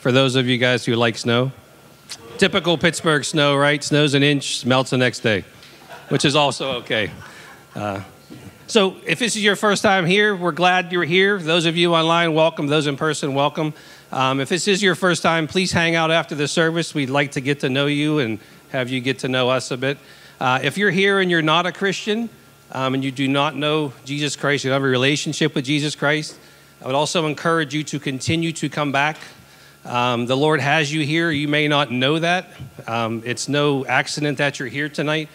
for those of you guys who like snow. Typical Pittsburgh snow, right? Snows an inch, melts the next day, which is also okay. Uh, so, if this is your first time here, we're glad you're here. Those of you online, welcome. Those in person, welcome. Um, if this is your first time, please hang out after the service. We'd like to get to know you and have you get to know us a bit. Uh, if you're here and you're not a Christian um, and you do not know Jesus Christ, you have a relationship with Jesus Christ, I would also encourage you to continue to come back. Um, the Lord has you here. You may not know that. Um, it's no accident that you're here tonight.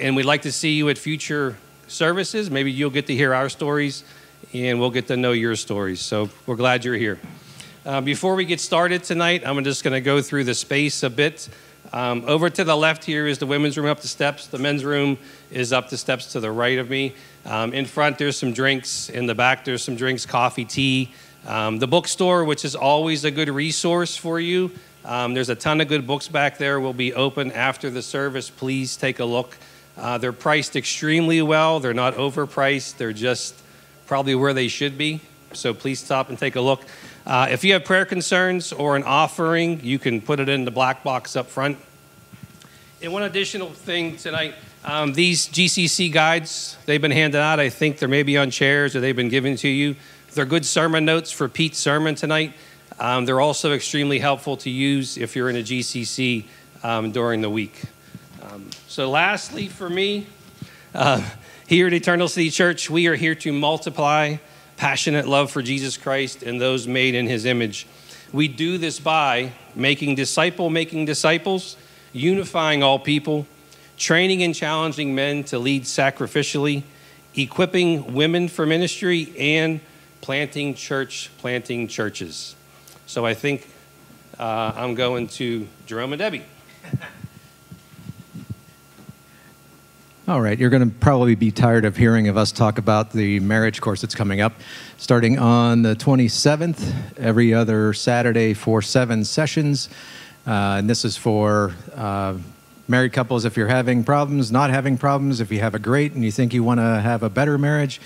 And we'd like to see you at future services. Maybe you'll get to hear our stories and we'll get to know your stories. So we're glad you're here. Uh, before we get started tonight, I'm just going to go through the space a bit. Um, over to the left here is the women's room up the steps. The men's room is up the steps to the right of me. Um, in front, there's some drinks. In the back, there's some drinks, coffee, tea. Um, the bookstore, which is always a good resource for you. Um, there's a ton of good books back there. Will be open after the service. Please take a look. Uh, they're priced extremely well. They're not overpriced. They're just probably where they should be. So please stop and take a look. Uh, if you have prayer concerns or an offering, you can put it in the black box up front. And one additional thing tonight um, these GCC guides, they've been handed out. I think they're maybe on chairs or they've been given to you. They're good sermon notes for Pete's sermon tonight. Um, they're also extremely helpful to use if you're in a GCC um, during the week. Um, so, lastly, for me, uh, here at Eternal City Church, we are here to multiply passionate love for Jesus Christ and those made in his image. We do this by making disciple making disciples, unifying all people, training and challenging men to lead sacrificially, equipping women for ministry, and planting church, planting churches. So I think uh, I'm going to Jerome and Debbie. All right, you're going to probably be tired of hearing of us talk about the marriage course that's coming up, starting on the 27th, every other Saturday for seven sessions. Uh, and this is for uh, married couples if you're having problems, not having problems, if you have a great and you think you want to have a better marriage.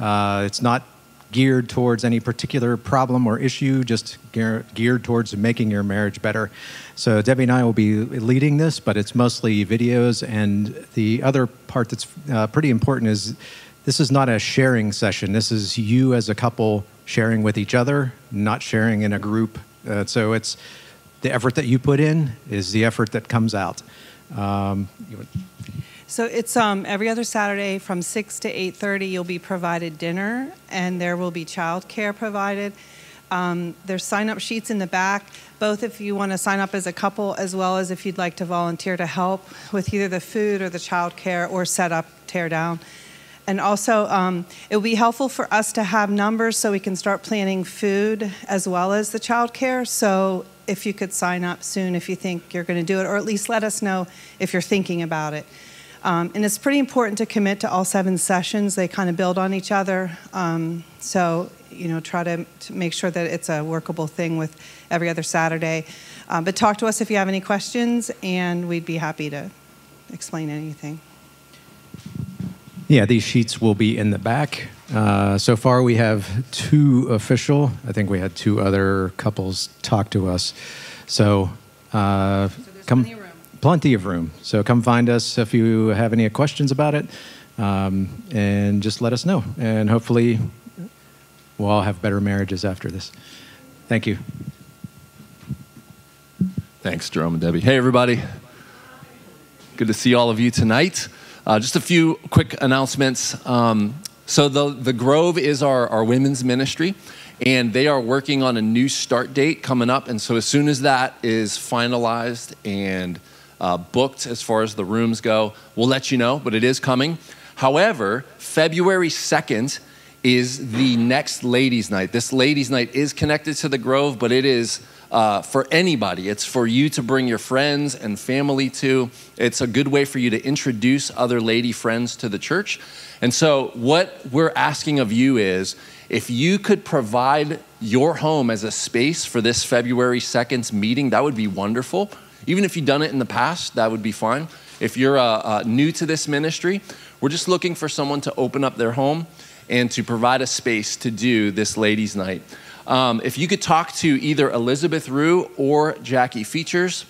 Uh, it's not geared towards any particular problem or issue, just geared towards making your marriage better. So Debbie and I will be leading this, but it's mostly videos. And the other part that's uh, pretty important is this is not a sharing session. This is you as a couple sharing with each other, not sharing in a group. Uh, so it's the effort that you put in is the effort that comes out. Um, so it's um, every other Saturday from 6 to 8.30 you'll be provided dinner and there will be childcare provided. Um, there's sign-up sheets in the back, both if you want to sign up as a couple as well as if you'd like to volunteer to help with either the food or the childcare or set up, tear down. And also, um, it would be helpful for us to have numbers so we can start planning food as well as the childcare. So if you could sign up soon if you think you're going to do it, or at least let us know if you're thinking about it. Um, and it's pretty important to commit to all seven sessions. They kind of build on each other. Um, so, you know, try to, to, make sure that it's a workable thing with every other Saturday. Um, but talk to us if you have any questions, and we'd be happy to explain anything. Yeah, these sheets will be in the back. Uh, so far, we have two official. I think we had two other couples talk to us. So, uh, so come plenty of room. So come find us if you have any questions about it, um, and just let us know. And hopefully, we'll all have better marriages after this. Thank you. Thanks, Jerome and Debbie. Hey, everybody. Good to see all of you tonight. Uh, just a few quick announcements. Um, so, the, the Grove is our, our women's ministry and they are working on a new start date coming up. And so, as soon as that is finalized and uh, booked as far as the rooms go. We'll let you know, but it is coming. However, February 2nd is the next ladies' night. This ladies' night is connected to the Grove, but it is uh, for anybody. It's for you to bring your friends and family to. It's a good way for you to introduce other lady friends to the church. And so, what we're asking of you is if you could provide your home as a space for this February 2nd meeting, that would be wonderful. Even if you've done it in the past, that would be fine. If you're uh, uh, new to this ministry, we're just looking for someone to open up their home and to provide a space to do this ladies' night. Um, if you could talk to either Elizabeth Rue or Jackie Features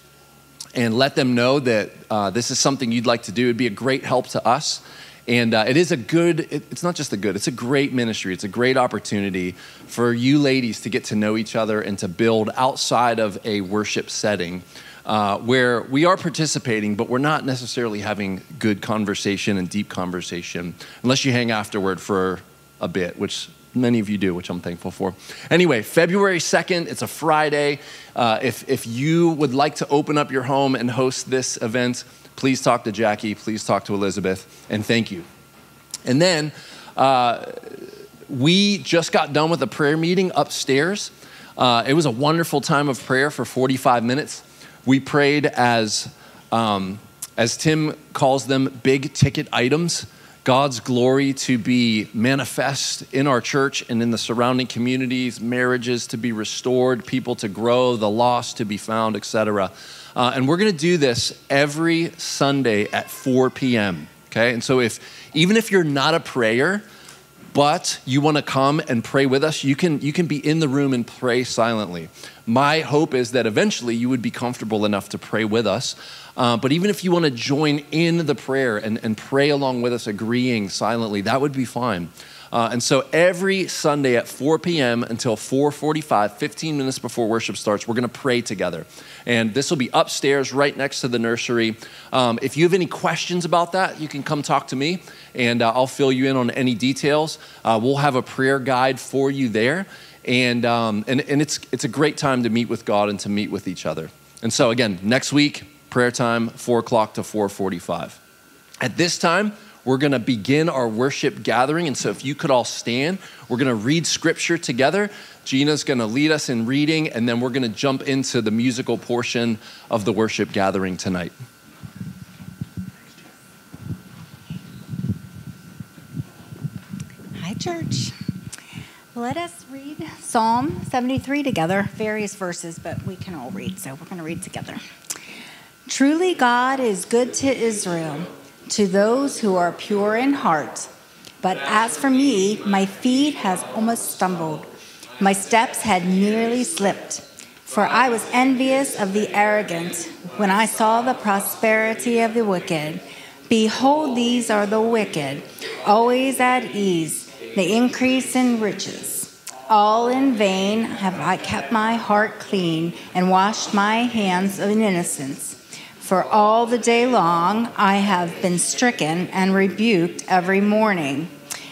and let them know that uh, this is something you'd like to do, it'd be a great help to us. And uh, it is a good, it, it's not just a good, it's a great ministry. It's a great opportunity for you ladies to get to know each other and to build outside of a worship setting uh, where we are participating, but we're not necessarily having good conversation and deep conversation unless you hang afterward for a bit, which many of you do, which I'm thankful for. Anyway, February 2nd, it's a Friday. Uh, if, if you would like to open up your home and host this event, please talk to Jackie, please talk to Elizabeth, and thank you. And then uh, we just got done with a prayer meeting upstairs. Uh, it was a wonderful time of prayer for 45 minutes. We prayed as, um, as Tim calls them, big ticket items. God's glory to be manifest in our church and in the surrounding communities, marriages to be restored, people to grow, the lost to be found, etc. Uh, and we're going to do this every Sunday at 4 p.m. Okay, and so if even if you're not a prayer, but you want to come and pray with us, you can, you can be in the room and pray silently. My hope is that eventually you would be comfortable enough to pray with us. Uh, but even if you want to join in the prayer and, and pray along with us, agreeing silently, that would be fine. Uh, and so every Sunday at 4 p.m. until 4:45, 15 minutes before worship starts, we're going to pray together. And this will be upstairs, right next to the nursery. Um, if you have any questions about that, you can come talk to me, and uh, I'll fill you in on any details. Uh, we'll have a prayer guide for you there, and um, and and it's it's a great time to meet with God and to meet with each other. And so again, next week, prayer time, 4 o'clock to 4:45. At this time we're going to begin our worship gathering. And so, if you could all stand, we're going to read scripture together. Gina's going to lead us in reading, and then we're going to jump into the musical portion of the worship gathering tonight. Hi, church. Let us read Psalm 73 together, various verses, but we can all read, so we're going to read together. Truly, God is good to Israel to those who are pure in heart. But as for me, my feet has almost stumbled. My steps had nearly slipped. For I was envious of the arrogant when I saw the prosperity of the wicked. Behold, these are the wicked, always at ease, they increase in riches. All in vain have I kept my heart clean and washed my hands in innocence. For all the day long I have been stricken and rebuked every morning.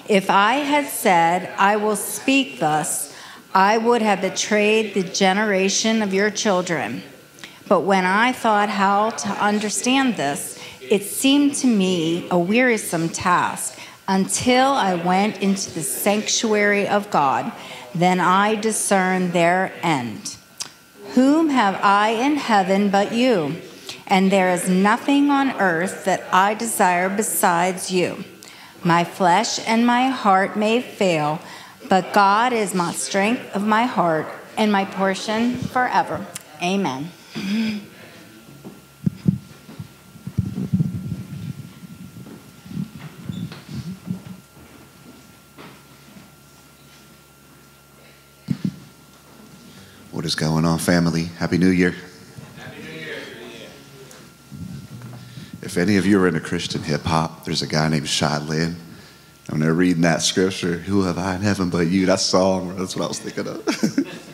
If I had said, I will speak thus, I would have betrayed the generation of your children. But when I thought how to understand this, it seemed to me a wearisome task until I went into the sanctuary of God. Then I discerned their end. Whom have I in heaven but you? And there is nothing on earth that I desire besides you. My flesh and my heart may fail, but God is my strength of my heart and my portion forever. Amen. What is going on, family? Happy New Year. If any of you are into Christian hip hop, there's a guy named Shai Linne. When they're reading that scripture, who have I in heaven but you? That song, that's what I was thinking of.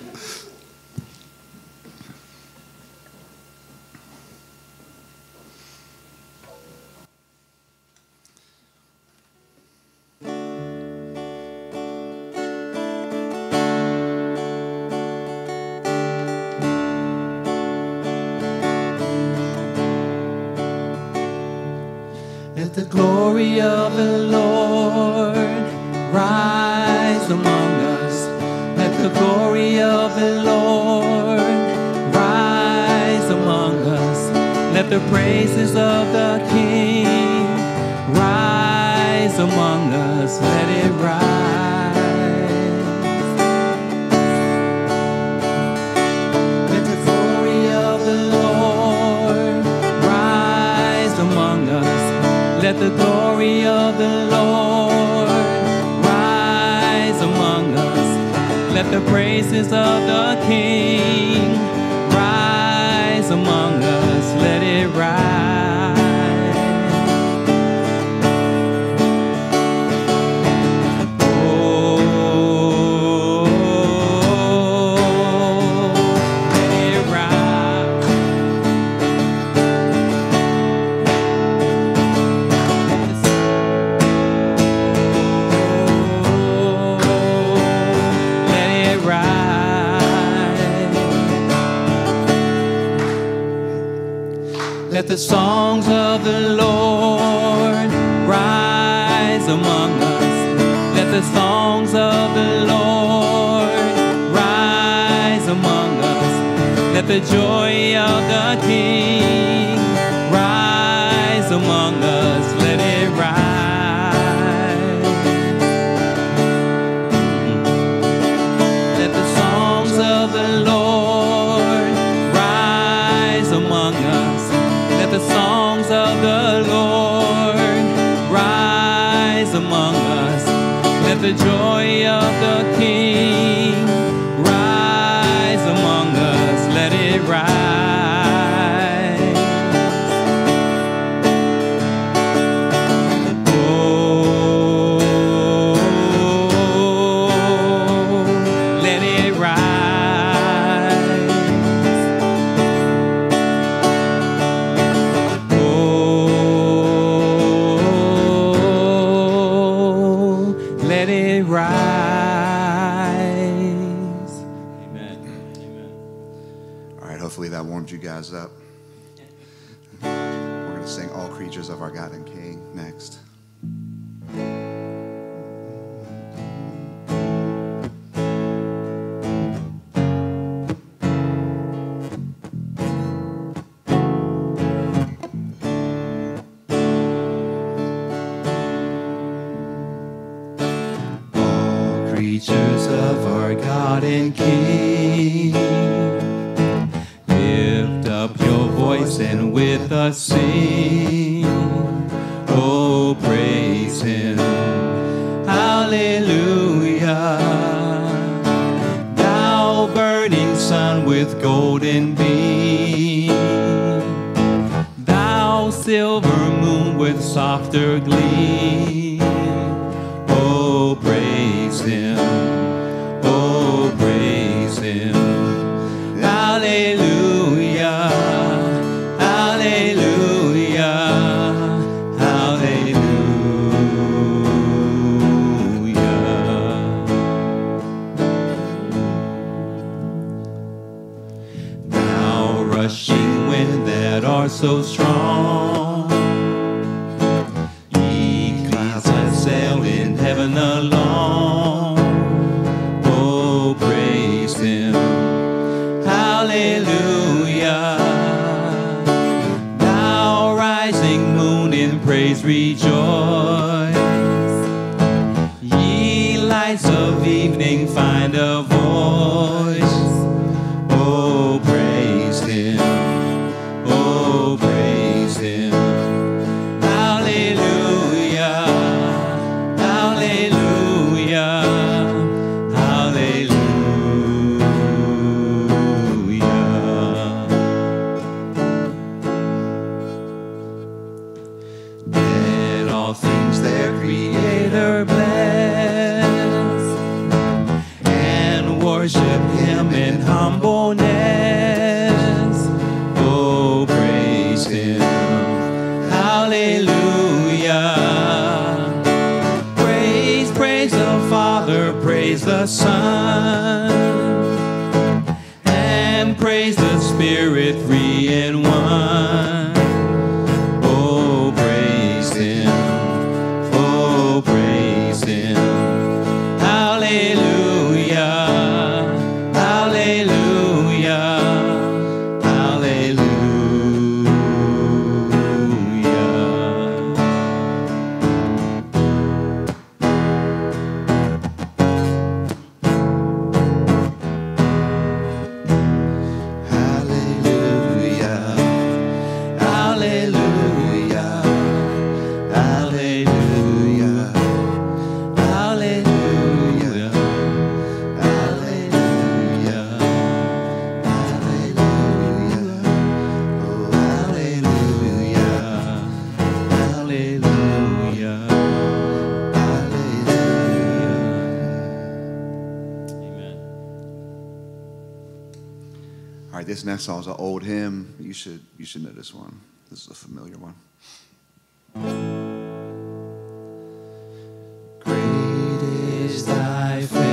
so strong. Should know this one. This is a familiar one. Great is thy faithfulness,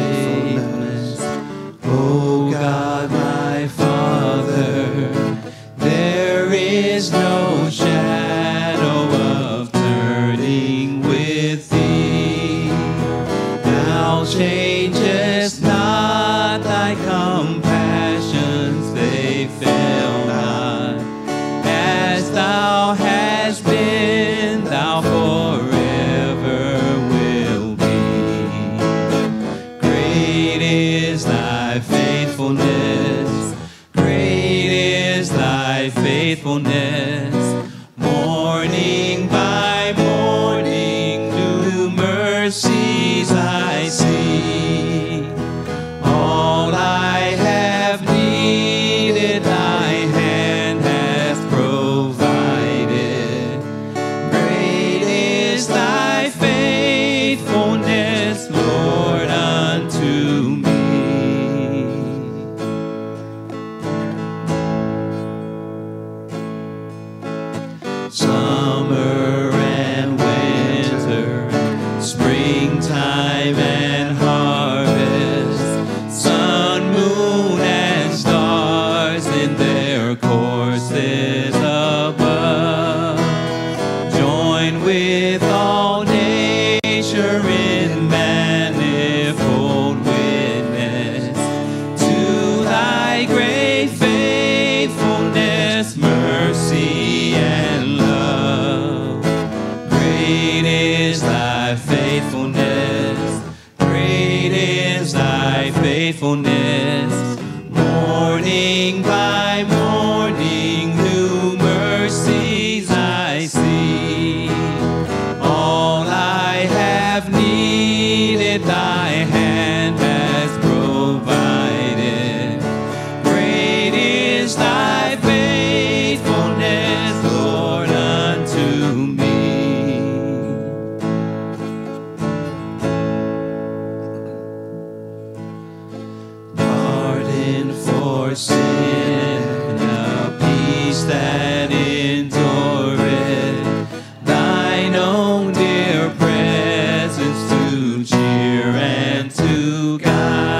and to guide.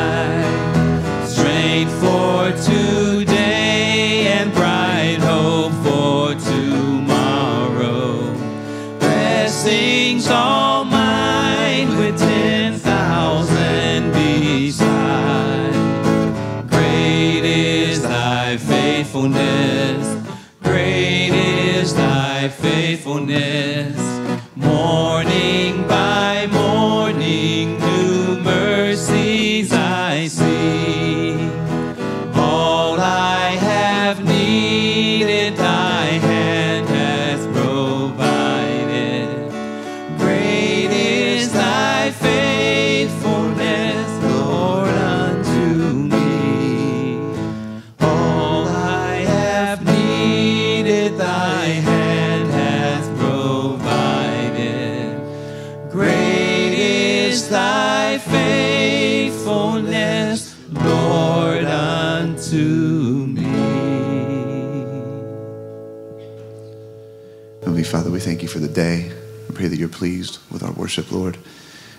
For the day. We pray that you're pleased with our worship, Lord.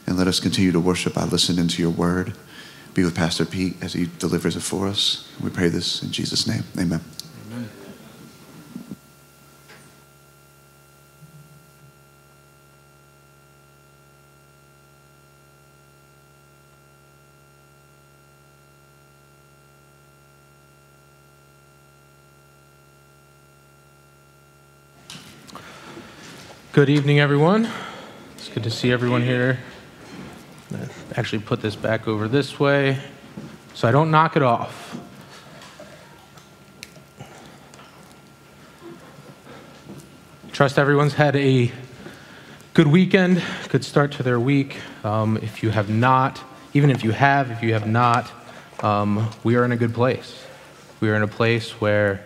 And let us continue to worship by listening to your word. Be with Pastor Pete as he delivers it for us. We pray this in Jesus' name. Amen. Good evening, everyone. It's good to see everyone here. I'm Actually, put this back over this way so I don't knock it off. Trust everyone's had a good weekend, good start to their week. Um, if you have not, even if you have, if you have not, um, we are in a good place. We are in a place where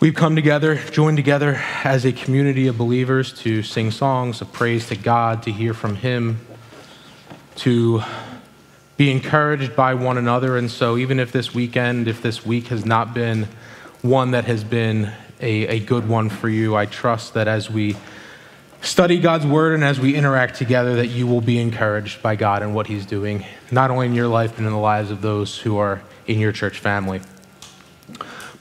We've come together, joined together as a community of believers to sing songs of praise to God, to hear from Him, to be encouraged by one another. And so, even if this weekend, if this week has not been one that has been a, a good one for you, I trust that as we study God's word and as we interact together, that you will be encouraged by God and what He's doing, not only in your life, but in the lives of those who are in your church family.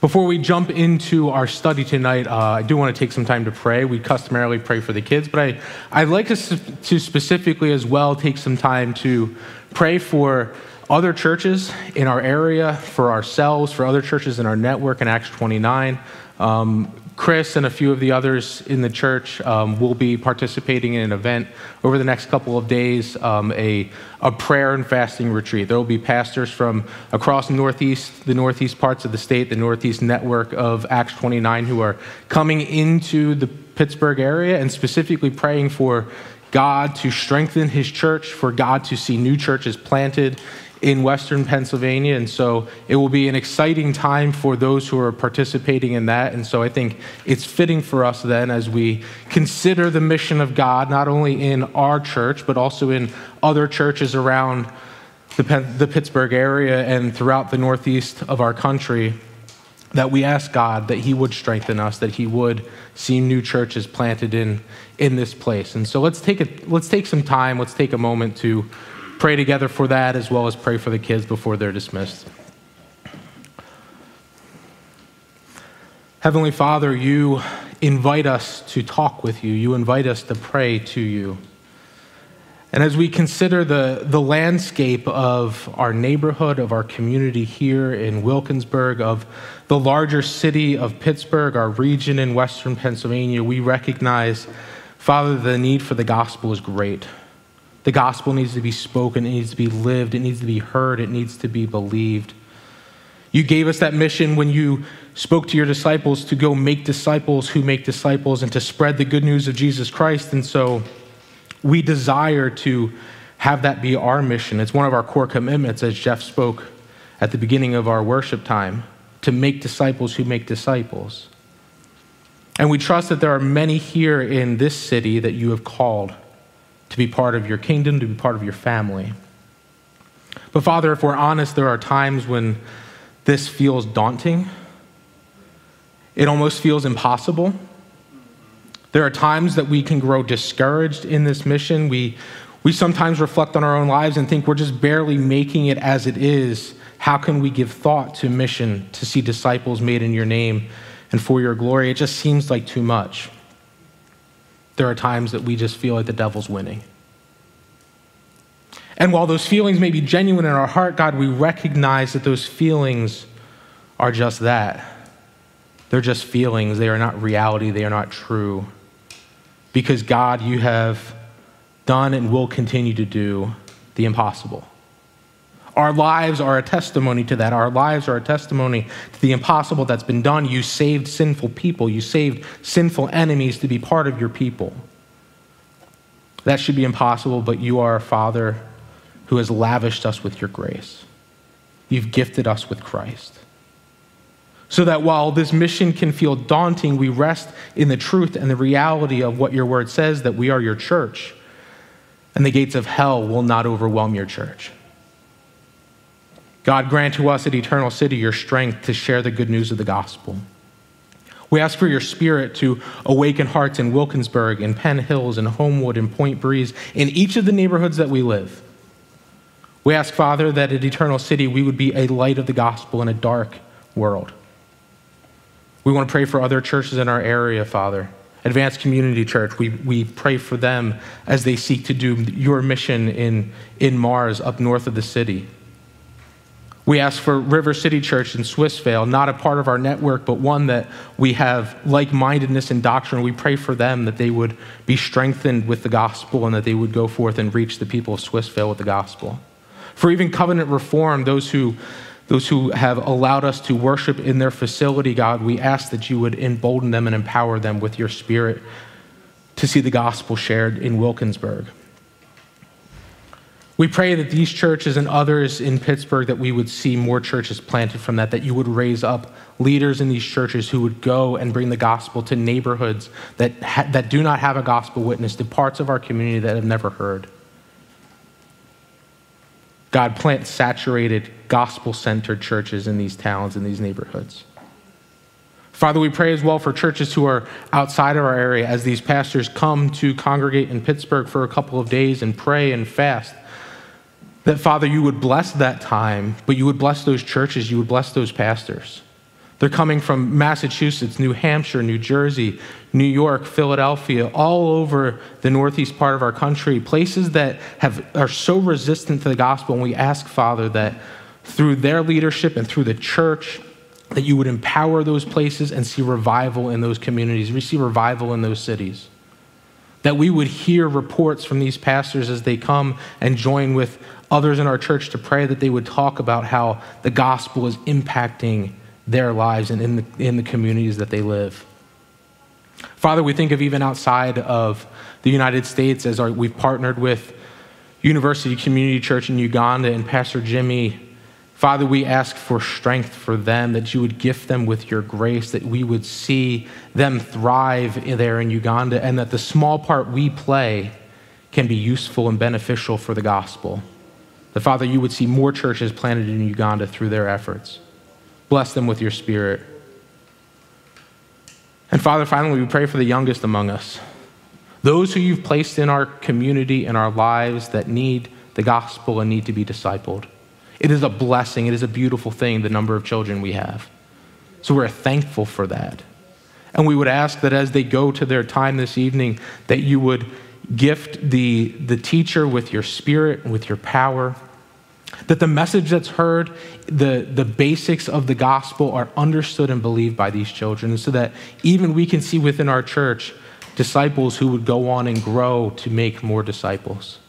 Before we jump into our study tonight, uh, I do want to take some time to pray. We customarily pray for the kids, but I, I'd like us to specifically as well take some time to pray for other churches in our area, for ourselves, for other churches in our network in Acts 29. Um, Chris and a few of the others in the church um, will be participating in an event over the next couple of days, um, a, a prayer and fasting retreat. There will be pastors from across northeast, the northeast parts of the state, the northeast network of Acts 29, who are coming into the Pittsburgh area and specifically praying for God to strengthen his church, for God to see new churches planted in Western Pennsylvania. And so it will be an exciting time for those who are participating in that. And so I think it's fitting for us then as we consider the mission of God, not only in our church, but also in other churches around the, the Pittsburgh area and throughout the Northeast of our country, that we ask God that He would strengthen us, that He would see new churches planted in, in this place. And so let's take, a, let's take some time, let's take a moment to pray together for that as well as pray for the kids before they're dismissed. Heavenly Father, you invite us to talk with you, you invite us to pray to you. And as we consider the, the landscape of our neighborhood, of our community here in Wilkinsburg, of the larger city of Pittsburgh, our region in Western Pennsylvania, we recognize, Father, the need for the gospel is great. The gospel needs to be spoken, it needs to be lived, it needs to be heard, it needs to be believed. You gave us that mission when you spoke to your disciples to go make disciples who make disciples and to spread the good news of Jesus Christ. And so we desire to have that be our mission. It's one of our core commitments, as Jeff spoke at the beginning of our worship time, to make disciples who make disciples. And we trust that there are many here in this city that you have called to be part of your kingdom, to be part of your family. But Father, if we're honest, there are times when this feels daunting. It almost feels impossible. There are times that we can grow discouraged in this mission. We, we sometimes reflect on our own lives and think we're just barely making it as it is. How can we give thought to mission to see disciples made in your name and for your glory? It just seems like too much there are times that we just feel like the devil's winning. And while those feelings may be genuine in our heart, God, we recognize that those feelings are just that. They're just feelings. They are not reality. They are not true. Because, God, you have done and will continue to do the impossible. Our lives are a testimony to that. Our lives are a testimony to the impossible that's been done. You saved sinful people, you saved sinful enemies to be part of your people. That should be impossible, but you are a Father who has lavished us with your grace. You've gifted us with Christ. So that while this mission can feel daunting, we rest in the truth and the reality of what your word says that we are your church, and the gates of hell will not overwhelm your church. God, grant to us at Eternal City your strength to share the good news of the gospel. We ask for your spirit to awaken hearts in Wilkinsburg, in Penn Hills, in Homewood, in Point Breeze, in each of the neighborhoods that we live. We ask, Father, that at Eternal City we would be a light of the gospel in a dark world. We want to pray for other churches in our area, Father. Advanced Community Church, we, we pray for them as they seek to do your mission in, in Mars up north of the city. We ask for River City Church in Swissvale, not a part of our network, but one that we have like mindedness in doctrine. We pray for them that they would be strengthened with the gospel and that they would go forth and reach the people of Swissvale with the gospel. For even covenant reform, those who, those who have allowed us to worship in their facility, God, we ask that you would embolden them and empower them with your spirit to see the gospel shared in Wilkinsburg. We pray that these churches and others in Pittsburgh, that we would see more churches planted from that, that you would raise up leaders in these churches who would go and bring the gospel to neighborhoods that, ha- that do not have a gospel witness, to parts of our community that have never heard. God, plant saturated, gospel centered churches in these towns, in these neighborhoods. Father, we pray as well for churches who are outside of our area as these pastors come to congregate in Pittsburgh for a couple of days and pray and fast. That, Father, you would bless that time, but you would bless those churches, you would bless those pastors. They're coming from Massachusetts, New Hampshire, New Jersey, New York, Philadelphia, all over the northeast part of our country, places that have, are so resistant to the gospel. And we ask, Father, that through their leadership and through the church, that you would empower those places and see revival in those communities, we see revival in those cities. That we would hear reports from these pastors as they come and join with others in our church to pray, that they would talk about how the gospel is impacting their lives and in the, in the communities that they live. Father, we think of even outside of the United States as our, we've partnered with University Community Church in Uganda and Pastor Jimmy Father, we ask for strength for them, that you would gift them with your grace, that we would see them thrive there in Uganda, and that the small part we play can be useful and beneficial for the gospel. That, Father, you would see more churches planted in Uganda through their efforts. Bless them with your spirit. And Father, finally, we pray for the youngest among us, those who you've placed in our community and our lives that need the gospel and need to be discipled. It is a blessing. It is a beautiful thing, the number of children we have. So we're thankful for that. And we would ask that as they go to their time this evening, that you would gift the, the teacher with your spirit and with your power. That the message that's heard, the, the basics of the gospel are understood and believed by these children, so that even we can see within our church disciples who would go on and grow to make more disciples.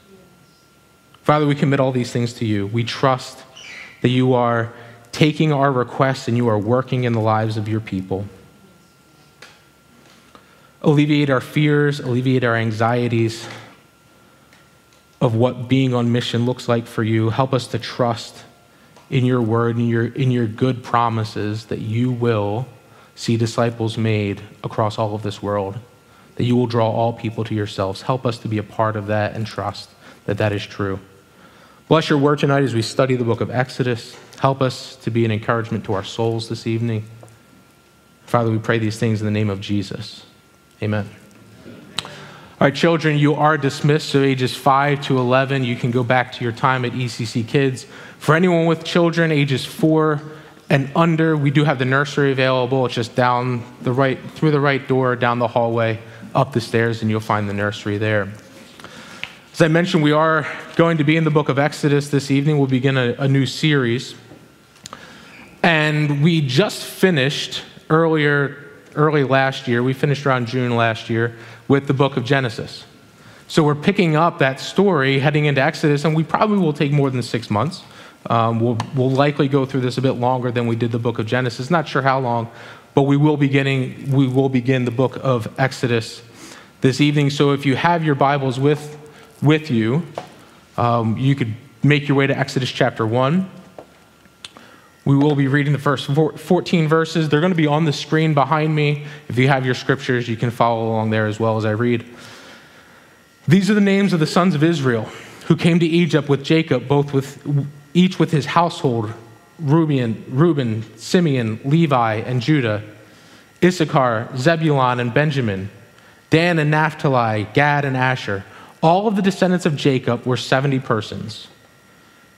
Father, we commit all these things to you. We trust that you are taking our requests and you are working in the lives of your people. Alleviate our fears, alleviate our anxieties of what being on mission looks like for you. Help us to trust in your word and your, in your good promises that you will see disciples made across all of this world, that you will draw all people to yourselves. Help us to be a part of that and trust that that is true. Bless your word tonight as we study the book of Exodus. Help us to be an encouragement to our souls this evening. Father, we pray these things in the name of Jesus. Amen. All right, children, you are dismissed. So, ages 5 to 11, you can go back to your time at ECC Kids. For anyone with children, ages 4 and under, we do have the nursery available. It's just down the right, through the right door, down the hallway, up the stairs, and you'll find the nursery there. As I mentioned, we are going to be in the book of Exodus this evening. We'll begin a, a new series. And we just finished earlier, early last year, we finished around June last year with the book of Genesis. So we're picking up that story heading into Exodus, and we probably will take more than six months. Um, we'll, we'll likely go through this a bit longer than we did the book of Genesis. Not sure how long, but we will, beginning, we will begin the book of Exodus this evening. So if you have your Bibles with with you, um, you could make your way to Exodus chapter 1. We will be reading the first 14 verses. They're going to be on the screen behind me. If you have your scriptures, you can follow along there as well as I read. These are the names of the sons of Israel who came to Egypt with Jacob, both with each with his household Reuben, Reuben, Simeon, Levi, and Judah, Issachar, Zebulun, and Benjamin, Dan and Naphtali, Gad and Asher. All of the descendants of Jacob were 70 persons.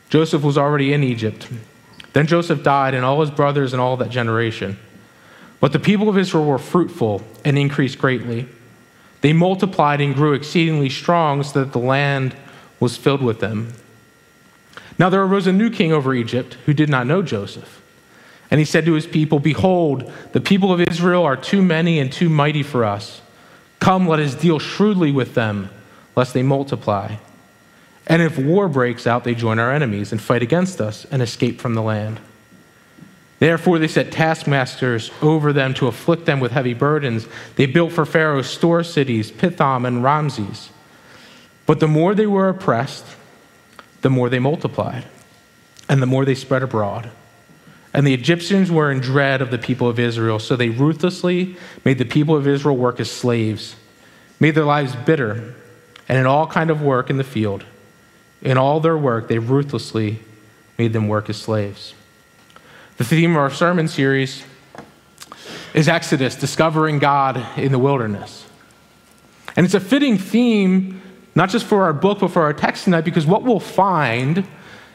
Joseph was already in Egypt. Then Joseph died, and all his brothers and all that generation. But the people of Israel were fruitful and increased greatly. They multiplied and grew exceedingly strong, so that the land was filled with them. Now there arose a new king over Egypt who did not know Joseph. And he said to his people, Behold, the people of Israel are too many and too mighty for us. Come, let us deal shrewdly with them lest they multiply. And if war breaks out, they join our enemies and fight against us and escape from the land. Therefore, they set taskmasters over them to afflict them with heavy burdens. They built for Pharaoh store cities, Pithom and Ramses. But the more they were oppressed, the more they multiplied, and the more they spread abroad. And the Egyptians were in dread of the people of Israel, so they ruthlessly made the people of Israel work as slaves, made their lives bitter and in all kind of work in the field. In all their work, they ruthlessly made them work as slaves. The theme of our sermon series is Exodus, discovering God in the wilderness. And it's a fitting theme, not just for our book, but for our text tonight, because what we'll find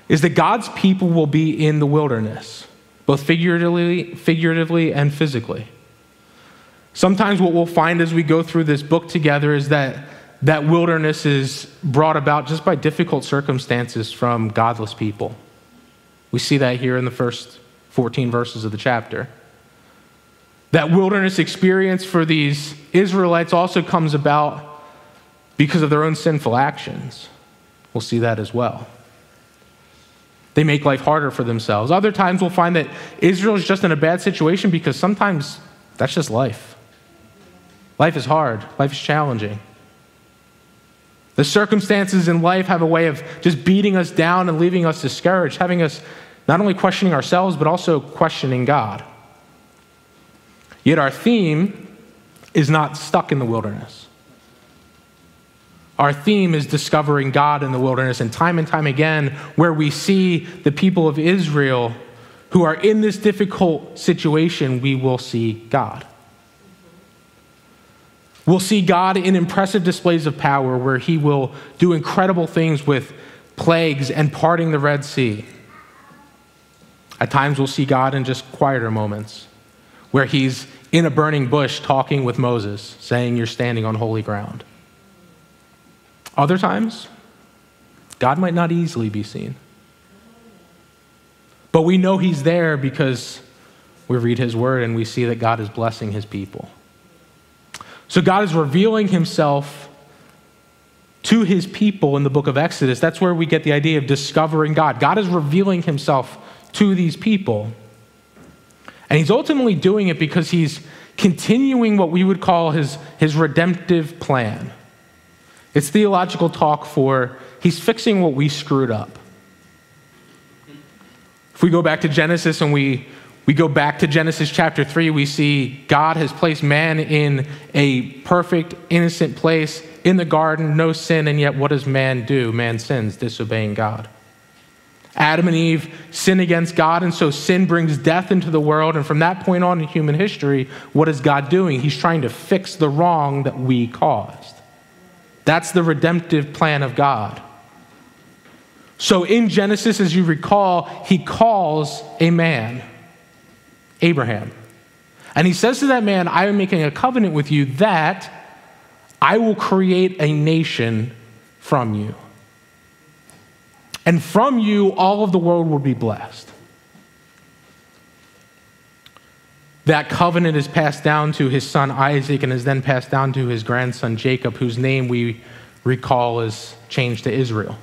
is that God's people will be in the wilderness, both figuratively, figuratively and physically. Sometimes what we'll find as we go through this book together is that that wilderness is brought about just by difficult circumstances from godless people. We see that here in the first 14 verses of the chapter. That wilderness experience for these Israelites also comes about because of their own sinful actions. We'll see that as well. They make life harder for themselves. Other times we'll find that Israel is just in a bad situation because sometimes that's just life. Life is hard, life is challenging. The circumstances in life have a way of just beating us down and leaving us discouraged, having us not only questioning ourselves, but also questioning God. Yet our theme is not stuck in the wilderness. Our theme is discovering God in the wilderness, and time and time again, where we see the people of Israel who are in this difficult situation, we will see God. We'll see God in impressive displays of power where he will do incredible things with plagues and parting the Red Sea. At times, we'll see God in just quieter moments where he's in a burning bush talking with Moses, saying, You're standing on holy ground. Other times, God might not easily be seen. But we know he's there because we read his word and we see that God is blessing his people. So God is revealing himself to his people in the book of Exodus. That's where we get the idea of discovering God. God is revealing himself to these people. And he's ultimately doing it because he's continuing what we would call his, his redemptive plan. It's theological talk for he's fixing what we screwed up. If we go back to Genesis and we we go back to Genesis chapter 3, we see God has placed man in a perfect, innocent place in the garden, no sin, and yet what does man do? Man sins, disobeying God. Adam and Eve sin against God, and so sin brings death into the world. And from that point on in human history, what is God doing? He's trying to fix the wrong that we caused. That's the redemptive plan of God. So in Genesis, as you recall, he calls a man. Abraham. And he says to that man, I am making a covenant with you that I will create a nation from you. And from you, all of the world will be blessed. That covenant is passed down to his son Isaac and is then passed down to his grandson Jacob, whose name we recall is changed to Israel.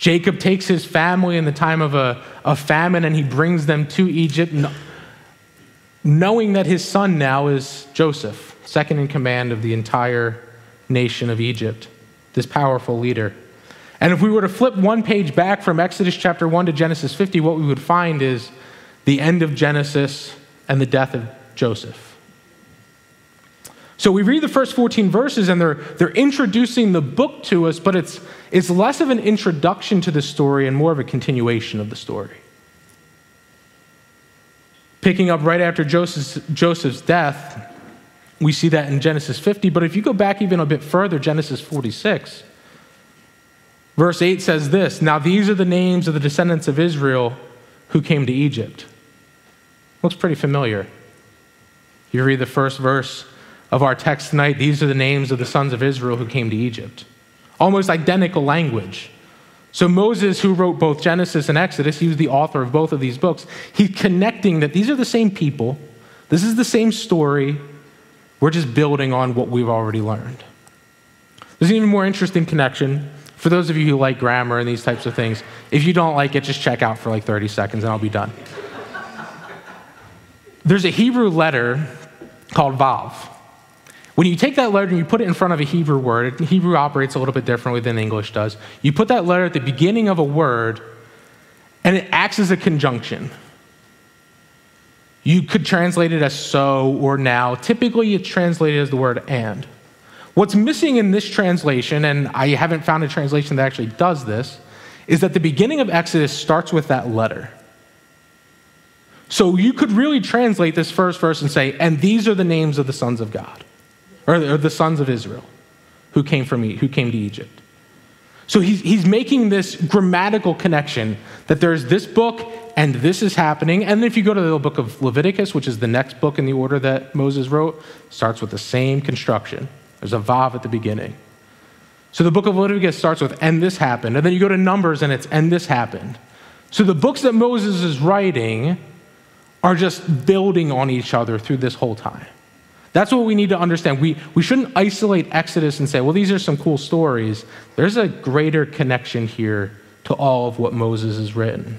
Jacob takes his family in the time of a, a famine and he brings them to Egypt, knowing that his son now is Joseph, second in command of the entire nation of Egypt, this powerful leader. And if we were to flip one page back from Exodus chapter 1 to Genesis 50, what we would find is the end of Genesis and the death of Joseph. So we read the first 14 verses and they're, they're introducing the book to us, but it's, it's less of an introduction to the story and more of a continuation of the story. Picking up right after Joseph's, Joseph's death, we see that in Genesis 50, but if you go back even a bit further, Genesis 46, verse 8 says this Now these are the names of the descendants of Israel who came to Egypt. Looks pretty familiar. You read the first verse of our text tonight, these are the names of the sons of Israel who came to Egypt. Almost identical language. So, Moses, who wrote both Genesis and Exodus, he was the author of both of these books. He's connecting that these are the same people, this is the same story. We're just building on what we've already learned. There's an even more interesting connection. For those of you who like grammar and these types of things, if you don't like it, just check out for like 30 seconds and I'll be done. There's a Hebrew letter called Vav. When you take that letter and you put it in front of a Hebrew word, Hebrew operates a little bit differently than English does. You put that letter at the beginning of a word, and it acts as a conjunction. You could translate it as so or now. Typically, it's translated as the word and. What's missing in this translation, and I haven't found a translation that actually does this, is that the beginning of Exodus starts with that letter. So you could really translate this first verse and say, and these are the names of the sons of God, or, or the sons of Israel who came from who came to Egypt. So he's, he's making this grammatical connection that there's this book and this is happening. And if you go to the book of Leviticus, which is the next book in the order that Moses wrote, starts with the same construction. There's a vav at the beginning. So the book of Leviticus starts with, and this happened. And then you go to Numbers and it's, and this happened. So the books that Moses is writing are just building on each other through this whole time. That's what we need to understand. We, we shouldn't isolate Exodus and say, well, these are some cool stories. There's a greater connection here to all of what Moses has written.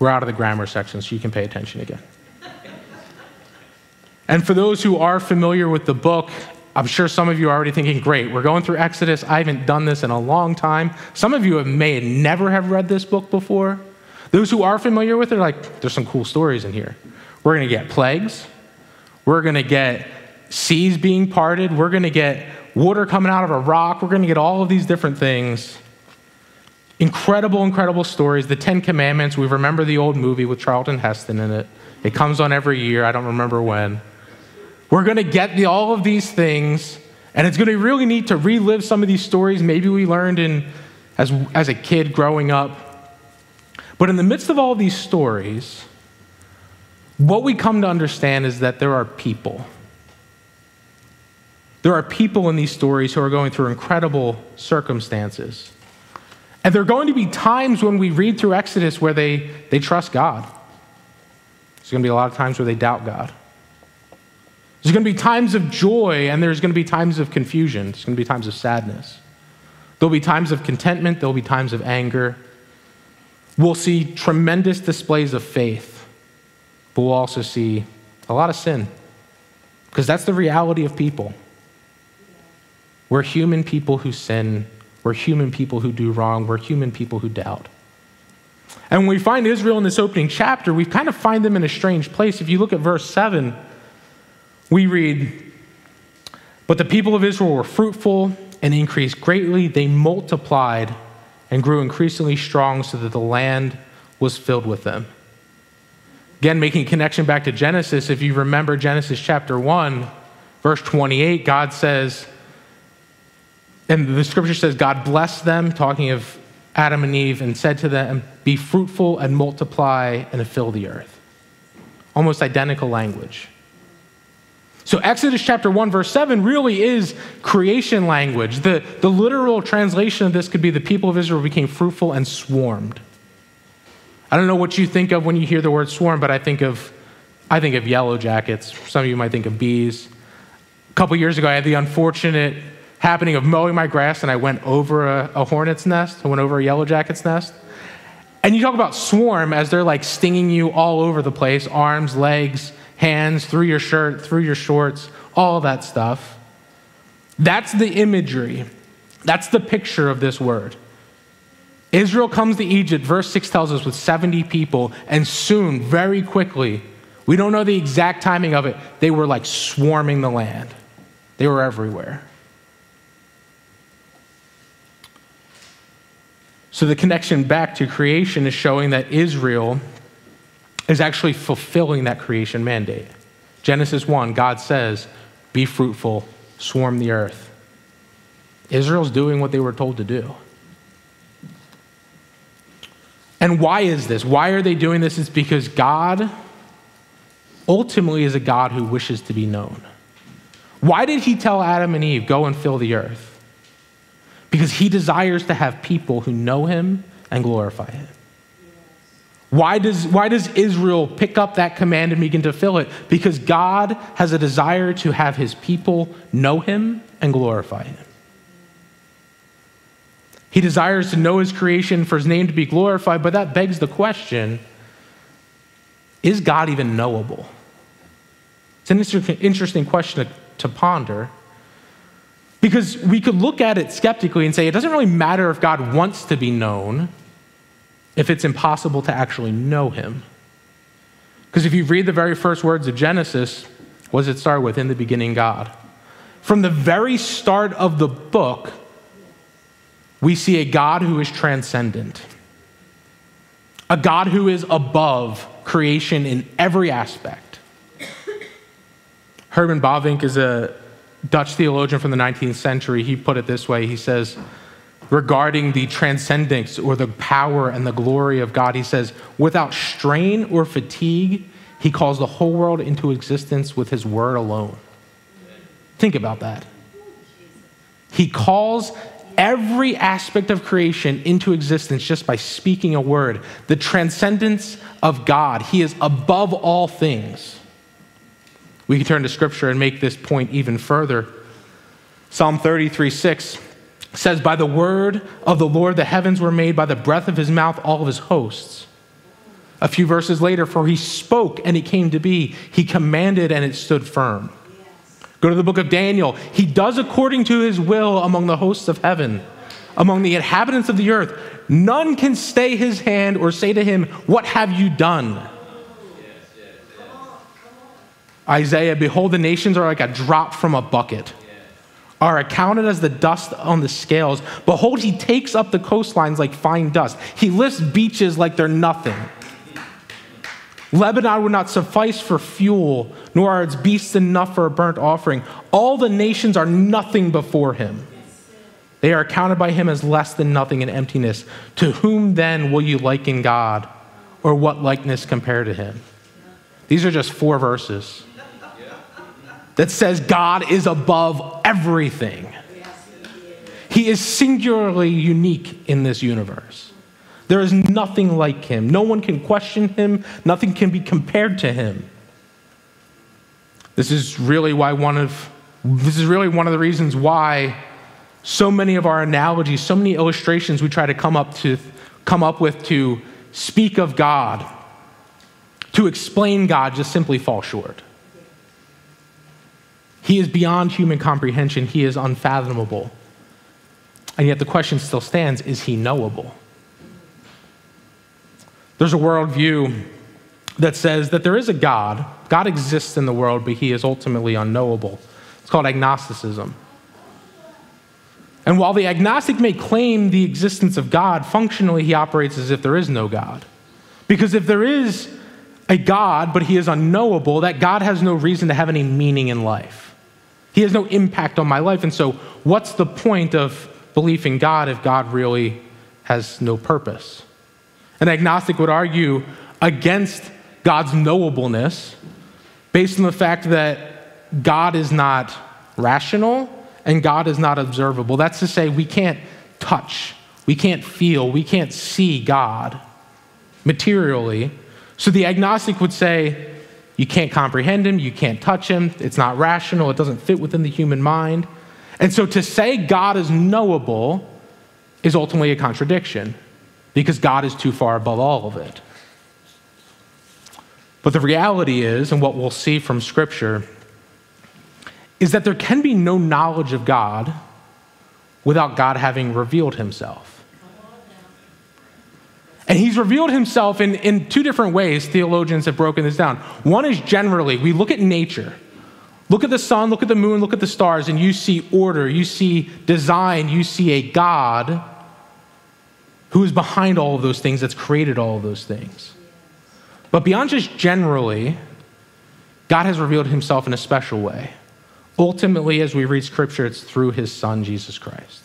We're out of the grammar section, so you can pay attention again. and for those who are familiar with the book, I'm sure some of you are already thinking, great, we're going through Exodus. I haven't done this in a long time. Some of you have, may never have read this book before. Those who are familiar with it are like, there's some cool stories in here. We're going to get plagues. We're going to get seas being parted. We're going to get water coming out of a rock. We're going to get all of these different things. Incredible, incredible stories. The Ten Commandments. We remember the old movie with Charlton Heston in it. It comes on every year. I don't remember when. We're going to get the, all of these things, and it's going to really neat to relive some of these stories maybe we learned in, as, as a kid growing up. But in the midst of all these stories, what we come to understand is that there are people. There are people in these stories who are going through incredible circumstances. And there are going to be times when we read through Exodus where they, they trust God. There's going to be a lot of times where they doubt God. There's going to be times of joy, and there's going to be times of confusion. There's going to be times of sadness. There'll be times of contentment, there'll be times of anger. We'll see tremendous displays of faith, but we'll also see a lot of sin, because that's the reality of people. We're human people who sin, we're human people who do wrong, we're human people who doubt. And when we find Israel in this opening chapter, we kind of find them in a strange place. If you look at verse 7, we read, But the people of Israel were fruitful and increased greatly. They multiplied and grew increasingly strong so that the land was filled with them. Again, making connection back to Genesis, if you remember Genesis chapter 1, verse 28, God says, and the scripture says, God blessed them, talking of Adam and Eve, and said to them, Be fruitful and multiply and fill the earth. Almost identical language. So, Exodus chapter 1, verse 7 really is creation language. The, the literal translation of this could be the people of Israel became fruitful and swarmed. I don't know what you think of when you hear the word swarm, but I think of, I think of yellow jackets. Some of you might think of bees. A couple years ago, I had the unfortunate happening of mowing my grass and I went over a, a hornet's nest. I went over a yellow jacket's nest. And you talk about swarm as they're like stinging you all over the place arms, legs, hands, through your shirt, through your shorts, all that stuff. That's the imagery. That's the picture of this word. Israel comes to Egypt, verse 6 tells us, with 70 people, and soon, very quickly, we don't know the exact timing of it, they were like swarming the land. They were everywhere. So the connection back to creation is showing that Israel is actually fulfilling that creation mandate. Genesis 1, God says, Be fruitful, swarm the earth. Israel's doing what they were told to do. And why is this? Why are they doing this? It's because God ultimately is a God who wishes to be known. Why did he tell Adam and Eve, Go and fill the earth? Because he desires to have people who know him and glorify him. Why does, why does Israel pick up that command and begin to fill it? Because God has a desire to have his people know him and glorify him. He desires to know his creation for his name to be glorified, but that begs the question is God even knowable? It's an interesting question to, ponder because we could look at it skeptically and say it doesn't really matter if God wants to be known if it's impossible to actually know him. Because if you read the very first words of Genesis, what does it start with? In the beginning, God. From the very start of the book, we see a God who is transcendent, a God who is above creation in every aspect. Herman Bavinck is a Dutch theologian from the 19th century. He put it this way He says, regarding the transcendence or the power and the glory of God, he says, without strain or fatigue, he calls the whole world into existence with his word alone. Think about that. He calls every aspect of creation into existence just by speaking a word. The transcendence of God. He is above all things. We can turn to scripture and make this point even further. Psalm 33 6 says, By the word of the Lord the heavens were made, by the breath of his mouth all of his hosts. A few verses later, for he spoke and it came to be, he commanded and it stood firm. Go to the book of Daniel. He does according to his will among the hosts of heaven, among the inhabitants of the earth. None can stay his hand or say to him, What have you done? Isaiah, behold, the nations are like a drop from a bucket, are accounted as the dust on the scales. Behold, he takes up the coastlines like fine dust. He lifts beaches like they're nothing. Lebanon would not suffice for fuel, nor are its beasts enough for a burnt offering. All the nations are nothing before him. They are accounted by him as less than nothing in emptiness. To whom then will you liken God, or what likeness compare to him? These are just four verses that says God is above everything. He is singularly unique in this universe. There is nothing like him. No one can question him, nothing can be compared to him. This is really why one of this is really one of the reasons why so many of our analogies, so many illustrations we try to come up to come up with to speak of God, to explain God just simply fall short. He is beyond human comprehension. He is unfathomable. And yet the question still stands is he knowable? There's a worldview that says that there is a God. God exists in the world, but he is ultimately unknowable. It's called agnosticism. And while the agnostic may claim the existence of God, functionally he operates as if there is no God. Because if there is a God, but he is unknowable, that God has no reason to have any meaning in life. He has no impact on my life. And so, what's the point of belief in God if God really has no purpose? An agnostic would argue against God's knowableness based on the fact that God is not rational and God is not observable. That's to say, we can't touch, we can't feel, we can't see God materially. So the agnostic would say, you can't comprehend him, you can't touch him, it's not rational, it doesn't fit within the human mind. And so to say God is knowable is ultimately a contradiction because God is too far above all of it. But the reality is, and what we'll see from Scripture, is that there can be no knowledge of God without God having revealed himself. And he's revealed himself in, in two different ways. Theologians have broken this down. One is generally, we look at nature. Look at the sun, look at the moon, look at the stars, and you see order, you see design, you see a God who is behind all of those things, that's created all of those things. But beyond just generally, God has revealed himself in a special way. Ultimately, as we read scripture, it's through his son, Jesus Christ.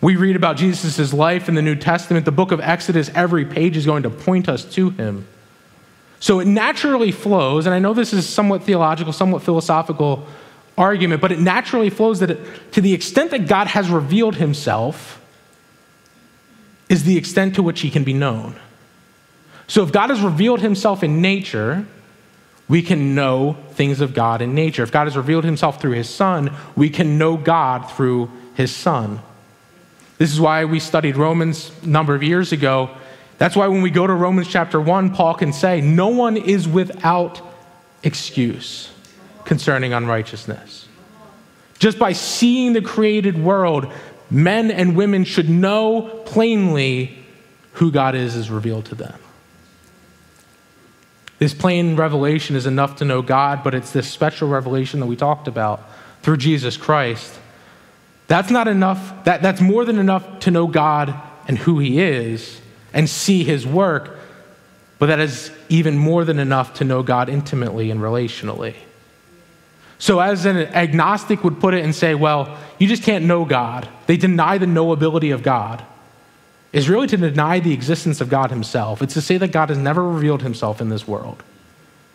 We read about Jesus' life in the New Testament. The book of Exodus, every page is going to point us to him. So it naturally flows, and I know this is somewhat theological, somewhat philosophical argument, but it naturally flows that it, to the extent that God has revealed himself, is the extent to which he can be known. So if God has revealed himself in nature, we can know things of God in nature. If God has revealed himself through his Son, we can know God through his Son. This is why we studied Romans a number of years ago. That's why when we go to Romans chapter 1, Paul can say, No one is without excuse concerning unrighteousness. Just by seeing the created world, men and women should know plainly who God is, is revealed to them. This plain revelation is enough to know God, but it's this special revelation that we talked about through Jesus Christ. That's not enough. That, that's more than enough to know God and who He is and see His work, but that is even more than enough to know God intimately and relationally. So, as an agnostic would put it and say, well, you just can't know God, they deny the knowability of God, is really to deny the existence of God Himself. It's to say that God has never revealed Himself in this world.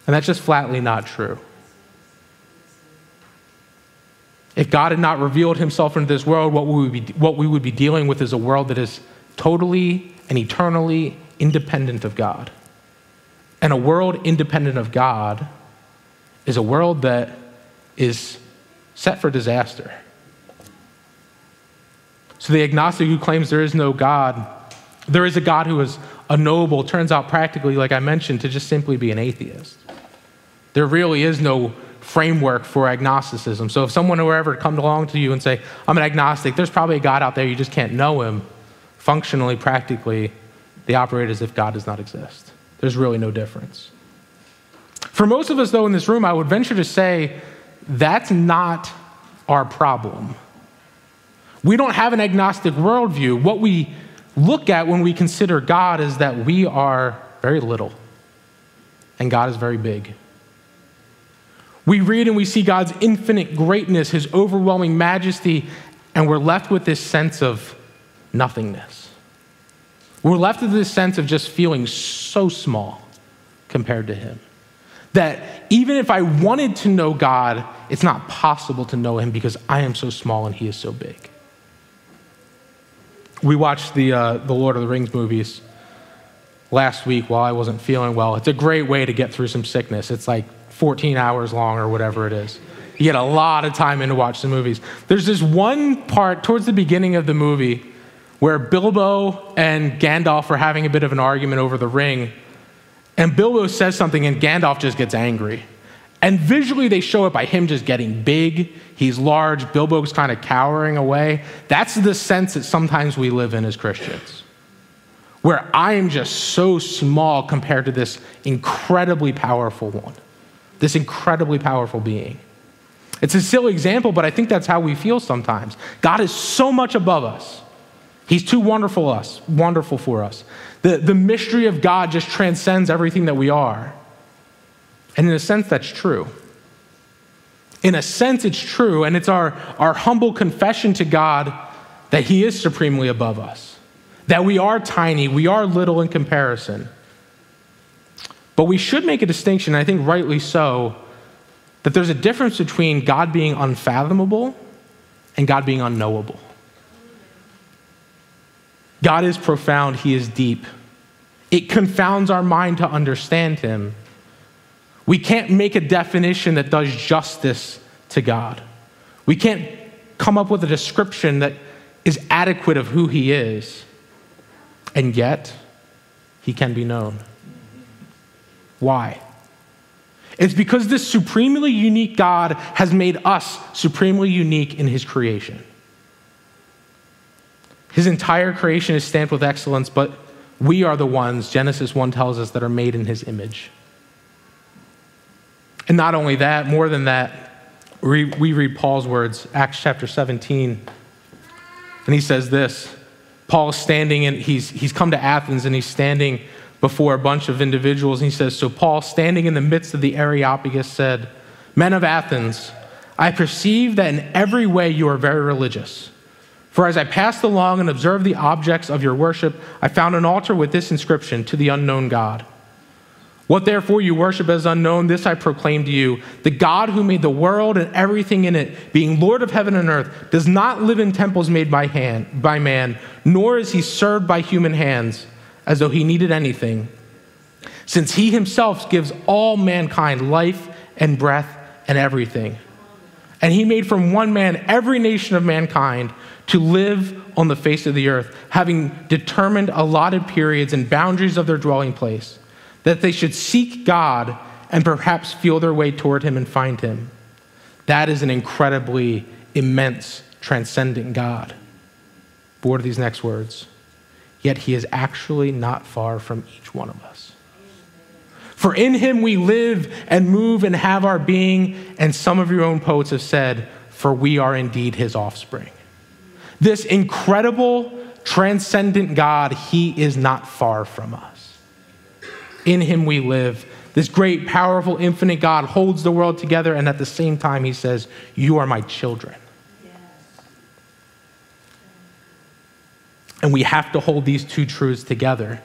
And that's just flatly not true. If God had not revealed Himself into this world, what we would be, what we would be dealing with is a world that is totally and eternally independent of God. And a world independent of God is a world that is set for disaster. So the agnostic who claims there is no God, there is a God who is a noble, turns out practically, like I mentioned, to just simply be an atheist. There really is no framework for agnosticism. So if someone were ever come along to you and say, I'm an agnostic, there's probably a God out there, you just can't know him. Functionally, practically, they operate as if God does not exist. There's really no difference. For most of us, though, in this room, I would venture to say that's not our problem. We don't have an agnostic worldview. What we look at when we consider God is that we are very little, and God is very big. We read and we see God's infinite greatness, his overwhelming majesty, and we're left with this sense of nothingness. We're left with this sense of just feeling so small compared to him. That even if I wanted to know God, it's not possible to know him because I am so small and he is so big. We watched the, uh, the Lord of the Rings movies last week while I wasn't feeling well. It's a great way to get through some sickness. It's like 14 hours long or whatever it is. You get a lot of time in to watch the movies. There's this one part towards the beginning of the movie where Bilbo and Gandalf are having a bit of an argument over the ring. And Bilbo says something, and Gandalf just gets angry. And visually, they show it by him just getting big. He's large. Bilbo's kind of cowering away. That's the sense that sometimes we live in as Christians, where I am just so small compared to this incredibly powerful one, this incredibly powerful being. It's a silly example, but I think that's how we feel sometimes. God is so much above us. He's too wonderful us, wonderful for us. The, the mystery of God just transcends everything that we are. And in a sense, that's true. In a sense, it's true, and it's our, our humble confession to God that He is supremely above us, that we are tiny, we are little in comparison. But we should make a distinction, I think rightly so, that there's a difference between God being unfathomable and God being unknowable. God is profound, He is deep. It confounds our mind to understand Him. We can't make a definition that does justice to God. We can't come up with a description that is adequate of who He is. And yet, He can be known. Why? It's because this supremely unique God has made us supremely unique in His creation. His entire creation is stamped with excellence, but we are the ones, Genesis 1 tells us, that are made in his image. And not only that, more than that, we, read Paul's words, Acts chapter 17, and he says this Paul is standing and he's, he's come to Athens and he's standing before a bunch of individuals. And he says, So Paul, standing in the midst of the Areopagus, said, Men of Athens, I perceive that in every way you are very religious. For as I passed along and observed the objects of your worship, I found an altar with this inscription To the unknown God. What therefore you worship as unknown, this I proclaim to you the God who made the world and everything in it, being Lord of heaven and earth, does not live in temples made by, hand, by man, nor is he served by human hands as though he needed anything, since he himself gives all mankind life and breath and everything. And he made from one man every nation of mankind to live on the face of the earth, having determined allotted periods and boundaries of their dwelling place, that they should seek God and perhaps feel their way toward him and find him. That is an incredibly immense, transcendent God. But what are these next words? Yet he is actually not far from each one of us. For in him we live and move and have our being, and some of your own poets have said, For we are indeed his offspring. This incredible, transcendent God, he is not far from us. In him we live. This great, powerful, infinite God holds the world together, and at the same time, he says, You are my children. And we have to hold these two truths together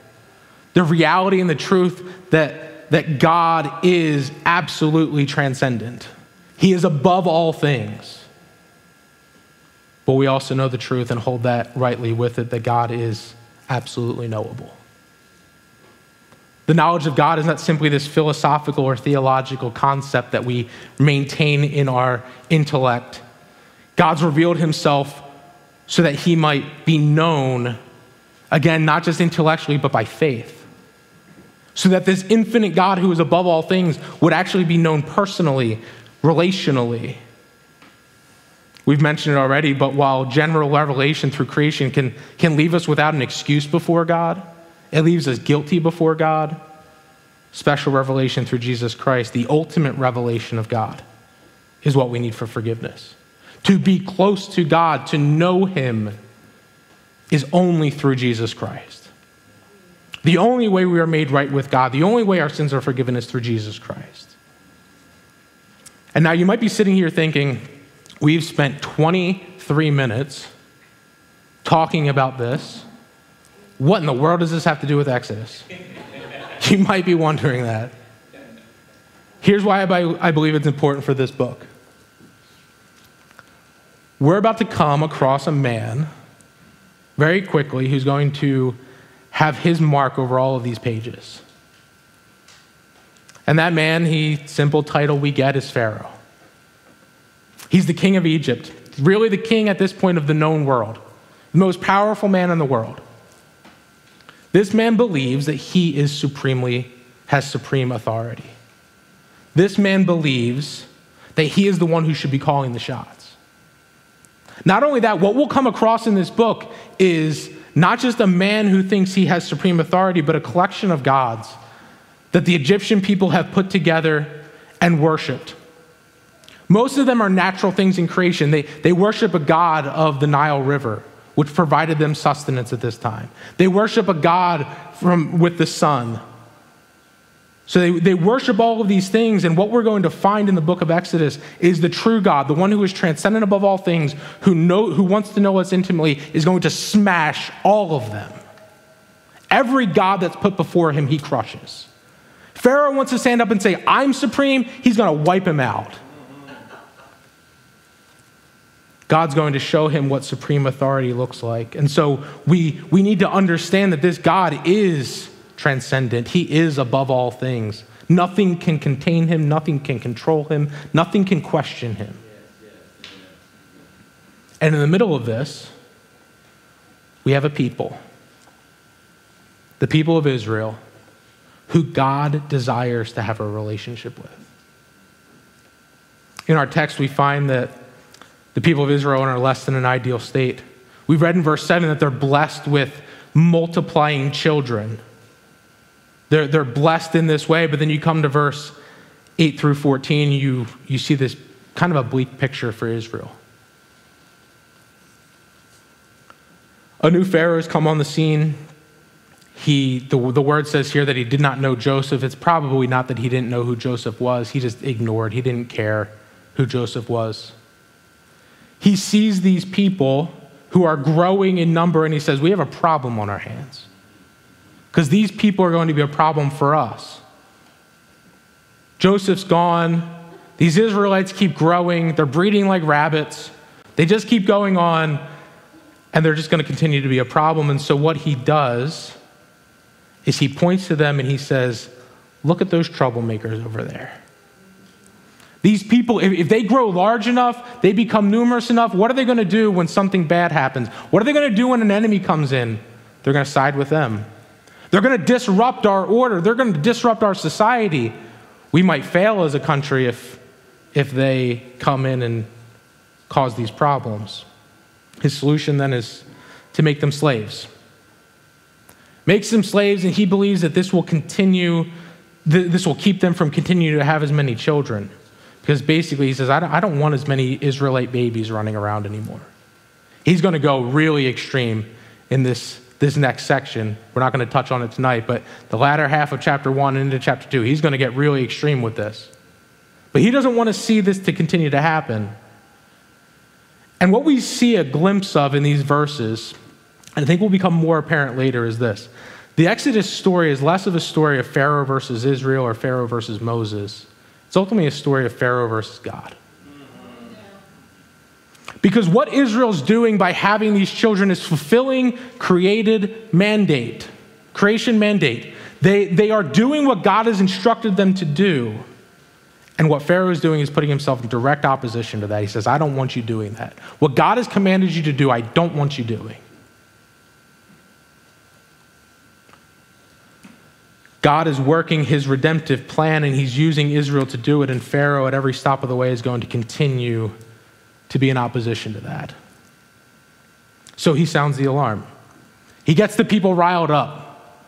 the reality and the truth that, that God is absolutely transcendent, He is above all things. But we also know the truth and hold that rightly with it that God is absolutely knowable. The knowledge of God is not simply this philosophical or theological concept that we maintain in our intellect. God's revealed himself so that he might be known, again, not just intellectually, but by faith. So that this infinite God who is above all things would actually be known personally, relationally. We've mentioned it already, but while general revelation through creation can, can leave us without an excuse before God, it leaves us guilty before God. Special revelation through Jesus Christ, the ultimate revelation of God, is what we need for forgiveness. To be close to God, to know Him, is only through Jesus Christ. The only way we are made right with God, the only way our sins are forgiven is through Jesus Christ. And now you might be sitting here thinking, we've spent 23 minutes talking about this. What in the world does this have to do with Exodus? You might be wondering that. Here's why I believe it's important for this book. We're about to come across a man very quickly who's going to have his mark over all of these pages. And that man, he simple title we get is Pharaoh. He's the king of Egypt, really the king at this point of the known world, the most powerful man in the world. This man believes that he is supremely has supreme authority. This man believes that he is the one who should be calling the shots. Not only that, what we'll come across in this book is not just a man who thinks he has supreme authority, but a collection of gods that the Egyptian people have put together and worshiped. Most of them are natural things in creation. They, they worship a god of the Nile River, which provided them sustenance at this time. They worship a god from, with the sun. So they, they worship all of these things, and what we're going to find in the book of Exodus is the true God, the one who is transcendent above all things, who, know, who wants to know us intimately, is going to smash all of them. Every God that's put before him, he crushes. Pharaoh wants to stand up and say, I'm supreme, he's going to wipe him out. God's going to show him what supreme authority looks like. And so we, we need to understand that this God is transcendent, He is above all things. Nothing can contain Him, nothing can control Him, nothing can question Him. And in the middle of this, we have a people, the people of Israel, who God desires to have a relationship with. In our text, we find that the people of Israel are less than an ideal state. We've read in verse 7 that they're blessed with multiplying children. They're, they're blessed in this way, but then you come to verse 8 through 14, you, you see this kind of a bleak picture for Israel. A new Pharaoh has come on the scene. He, the, the word says here that he did not know Joseph. It's probably not that he didn't know who Joseph was, he just ignored, he didn't care who Joseph was he sees these people who are growing in number and he says, We have a problem on our hands. Because these people are going to be a problem for us. Joseph's gone. These Israelites keep growing. They're breeding like rabbits. They just keep going on, and they're just going to continue to be a problem. And so, what he does is he points to them and he says, Look at those troublemakers over there. These people, if, they grow large enough, they become numerous enough, what are they going to do when something bad happens? What are they going to do when an enemy comes in? They're going to side with them. They're going to disrupt our order. They're going to disrupt our society. We might fail as a country if, if they come in and cause these problems. His solution then is to make them slaves. Makes them slaves, and he believes that this will continue this will keep them from continuing to have as many children. Because basically, he says, I don't, I don't want as many Israelite babies running around anymore. He's going to go really extreme in this, this next section. We're not going to touch on it tonight, but the latter half of chapter one and into chapter two, he's going to get really extreme with this. But he doesn't want to see this to continue to happen. And what we see a glimpse of in these verses, and I think will become more apparent later, is this. The Exodus story is less of a story of Pharaoh versus Israel or Pharaoh versus Moses. It's ultimately a story of Pharaoh versus God. Because what Israel's doing by having these children is fulfilling created mandate, creation mandate. They, they are doing what God has instructed them to do. And what Pharaoh is doing is putting himself in direct opposition to that. He says, I don't want you doing that. What God has commanded you to do, I don't want you doing. God is working his redemptive plan and he's using Israel to do it, and Pharaoh at every stop of the way is going to continue to be in opposition to that. So he sounds the alarm. He gets the people riled up.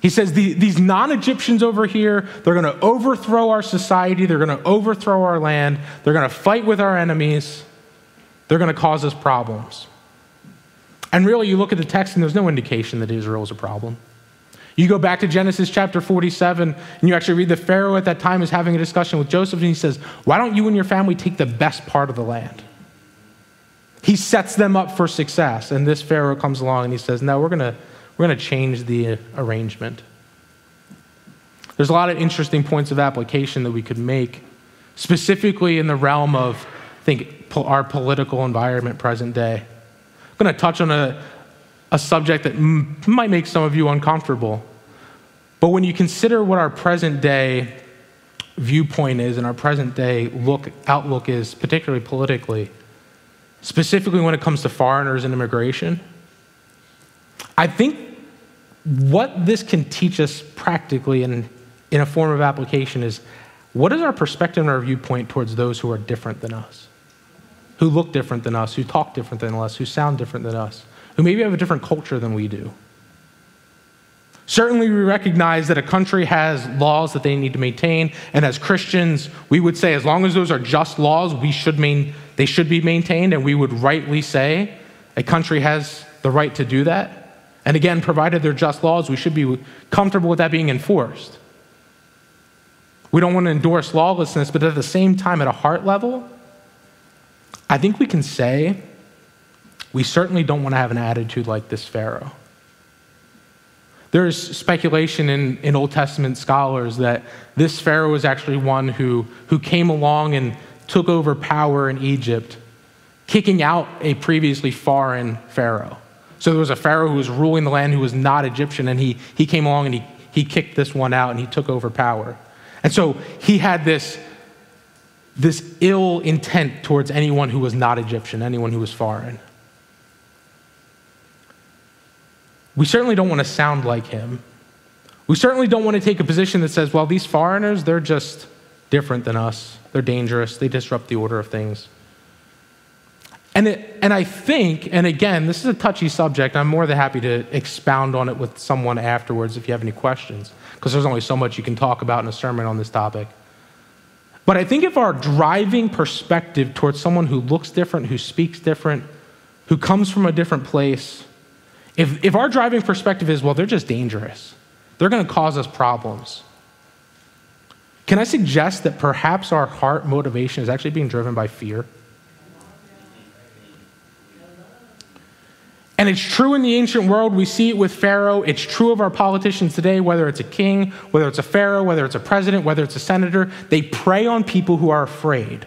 He says these non Egyptians over here, they're going to overthrow our society, they're going to overthrow our land, they're going to fight with our enemies, they're going to cause us problems. And really, you look at the text and there's no indication that Israel is a problem. You go back to Genesis chapter 47, and you actually read the Pharaoh at that time is having a discussion with Joseph, and he says, Why don't you and your family take the best part of the land? He sets them up for success. And this Pharaoh comes along and he says, No, we're going to we're to change the arrangement. There's a lot of interesting points of application that we could make, specifically in the realm of, I think, our political environment present day. I'm going to touch on a, a subject that m- might make some of you uncomfortable. But when you consider what our present day viewpoint is and our present day look, outlook is, particularly politically, specifically when it comes to foreigners and immigration, I think what this can teach us practically and in a form of application is what is our perspective and our viewpoint towards those who are different than us, who look different than us, who talk different than us, who sound different than us, who maybe have a different culture than we do? Certainly, we recognize that a country has laws that they need to maintain, and as Christians, we would say as long as those are just laws, we should main, they should be maintained, and we would rightly say a country has the right to do that. And again, provided they're just laws, we should be comfortable with that being enforced. We don't want to endorse lawlessness, but at the same time, at a heart level, I think we can say we certainly don't want to have an attitude like this Pharaoh. There's speculation in, in Old Testament scholars that this Pharaoh was actually one who, who came along and took over power in Egypt, kicking out a previously foreign Pharaoh. So there was a Pharaoh who was ruling the land who was not Egyptian, and he, he came along and he, he kicked this one out and he took over power. And so he had this, this ill intent towards anyone who was not Egyptian, anyone who was foreign. We certainly don't want to sound like him. We certainly don't want to take a position that says, well, these foreigners, they're just different than us. They're dangerous. They disrupt the order of things. And, it, and I think, and again, this is a touchy subject. I'm more than happy to expound on it with someone afterwards if you have any questions, because there's only so much you can talk about in a sermon on this topic. But I think if our driving perspective towards someone who looks different, who speaks different, who comes from a different place, if, if our driving perspective is, well, they're just dangerous, they're going to cause us problems. Can I suggest that perhaps our heart motivation is actually being driven by fear? And it's true in the ancient world. We see it with Pharaoh. It's true of our politicians today, whether it's a king, whether it's a Pharaoh, whether it's a president, whether it's a senator. They prey on people who are afraid.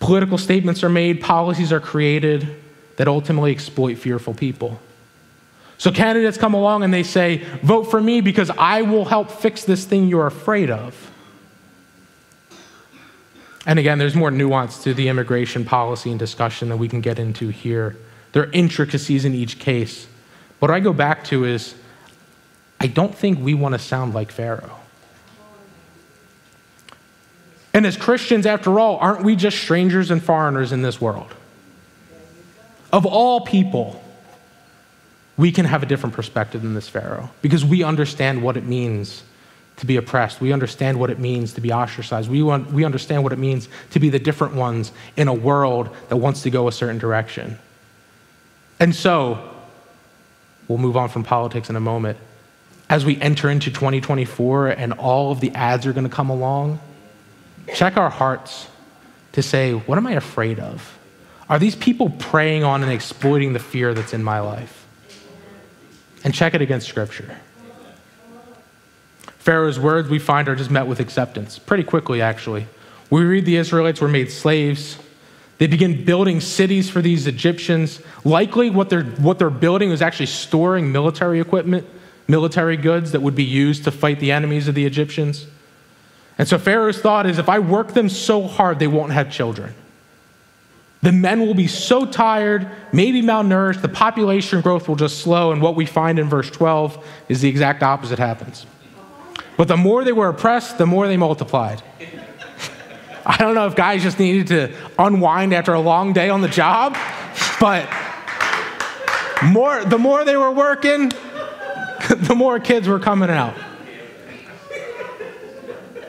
Political statements are made, policies are created that ultimately exploit fearful people. So candidates come along and they say, Vote for me because I will help fix this thing you're afraid of. And again, there's more nuance to the immigration policy and discussion that we can get into here. There are intricacies in each case. What I go back to is I don't think we want to sound like Pharaoh. And as Christians, after all, aren't we just strangers and foreigners in this world? Of all people, we can have a different perspective than this Pharaoh because we understand what it means to be oppressed. We understand what it means to be ostracized. We, want, we understand what it means to be the different ones in a world that wants to go a certain direction. And so, we'll move on from politics in a moment. As we enter into 2024 and all of the ads are going to come along, check our hearts to say, what am I afraid of? Are these people preying on and exploiting the fear that's in my life? And check it against Scripture. Pharaoh's words we find are just met with acceptance pretty quickly, actually. We read the Israelites were made slaves. They begin building cities for these Egyptians. Likely, what they're, what they're building is actually storing military equipment, military goods that would be used to fight the enemies of the Egyptians. And so Pharaoh's thought is if I work them so hard, they won't have children. The men will be so tired, maybe malnourished, the population growth will just slow, and what we find in verse 12 is the exact opposite happens. But the more they were oppressed, the more they multiplied. I don't know if guys just needed to unwind after a long day on the job, but more, the more they were working, the more kids were coming out.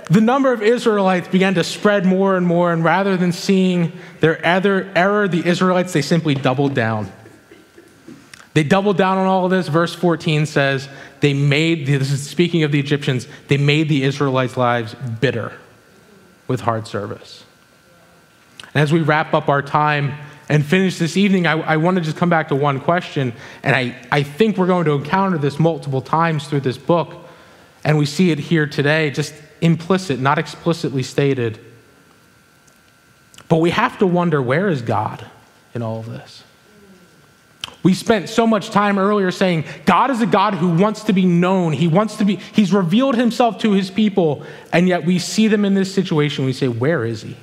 The number of Israelites began to spread more and more, and rather than seeing their error, the Israelites, they simply doubled down. They doubled down on all of this. Verse 14 says, they made, this is speaking of the Egyptians, they made the Israelites' lives bitter with hard service. And as we wrap up our time and finish this evening, I, I want to just come back to one question. And I, I think we're going to encounter this multiple times through this book. And we see it here today, just implicit, not explicitly stated. But we have to wonder where is God in all of this? We spent so much time earlier saying God is a God who wants to be known. He wants to be, He's revealed Himself to His people, and yet we see them in this situation. We say, Where is He?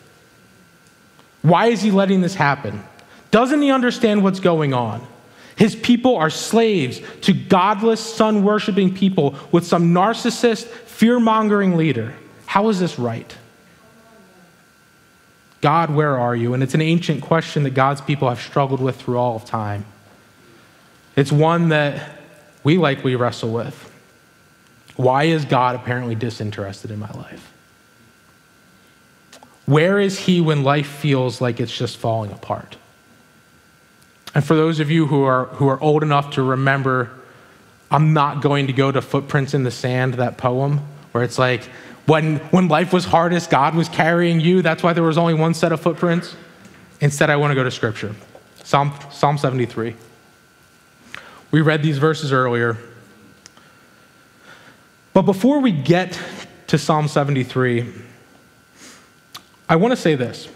Why is He letting this happen? Doesn't He understand what's going on? His people are slaves to godless, sun worshiping people with some narcissist, fear mongering leader. How is this right? God, where are you? And it's an ancient question that God's people have struggled with through all of time. It's one that we likely wrestle with. Why is God apparently disinterested in my life? Where is He when life feels like it's just falling apart? And for those of you who are, who are old enough to remember, I'm not going to go to Footprints in the Sand, that poem, where it's like, when, when life was hardest, God was carrying you. That's why there was only one set of footprints. Instead, I want to go to Scripture Psalm, Psalm 73. We read these verses earlier. But before we get to Psalm 73, I want to say this.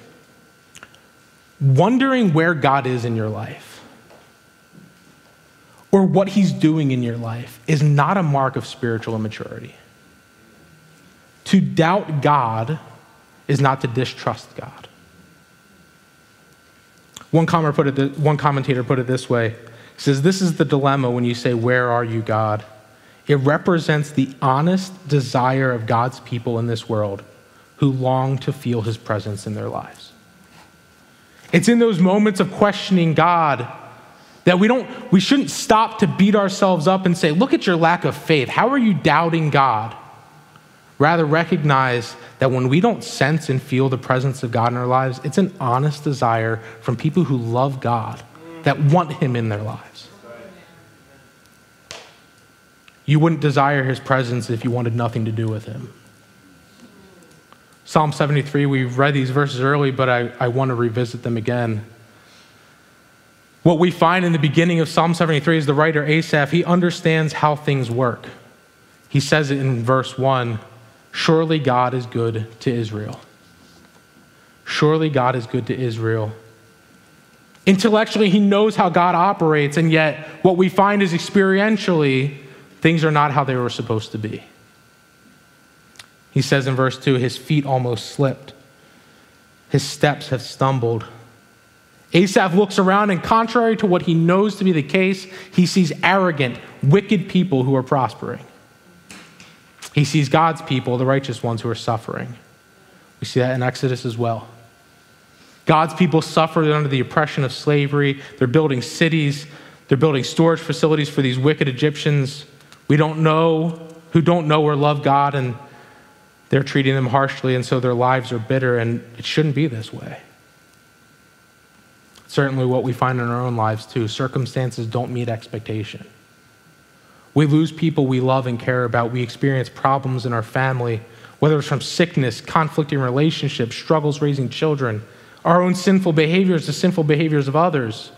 Wondering where God is in your life or what he's doing in your life is not a mark of spiritual immaturity. To doubt God is not to distrust God. One, put it, one commentator put it this way he says, This is the dilemma when you say, Where are you, God? It represents the honest desire of God's people in this world who long to feel his presence in their lives. It's in those moments of questioning God that we don't we shouldn't stop to beat ourselves up and say, "Look at your lack of faith. How are you doubting God?" Rather recognize that when we don't sense and feel the presence of God in our lives, it's an honest desire from people who love God that want him in their lives. You wouldn't desire his presence if you wanted nothing to do with him. Psalm 73, we read these verses early, but I, I want to revisit them again. What we find in the beginning of Psalm 73 is the writer Asaph, he understands how things work. He says it in verse 1 Surely God is good to Israel. Surely God is good to Israel. Intellectually, he knows how God operates, and yet what we find is experientially, Things are not how they were supposed to be. He says in verse 2 his feet almost slipped, his steps have stumbled. Asaph looks around, and contrary to what he knows to be the case, he sees arrogant, wicked people who are prospering. He sees God's people, the righteous ones, who are suffering. We see that in Exodus as well. God's people suffered under the oppression of slavery. They're building cities, They're building storage facilities for these wicked Egyptians. We don't know, who don't know or love God, and they're treating them harshly, and so their lives are bitter, and it shouldn't be this way. Certainly, what we find in our own lives, too. Circumstances don't meet expectation. We lose people we love and care about. We experience problems in our family, whether it's from sickness, conflicting relationships, struggles raising children, our own sinful behaviors, the sinful behaviors of others.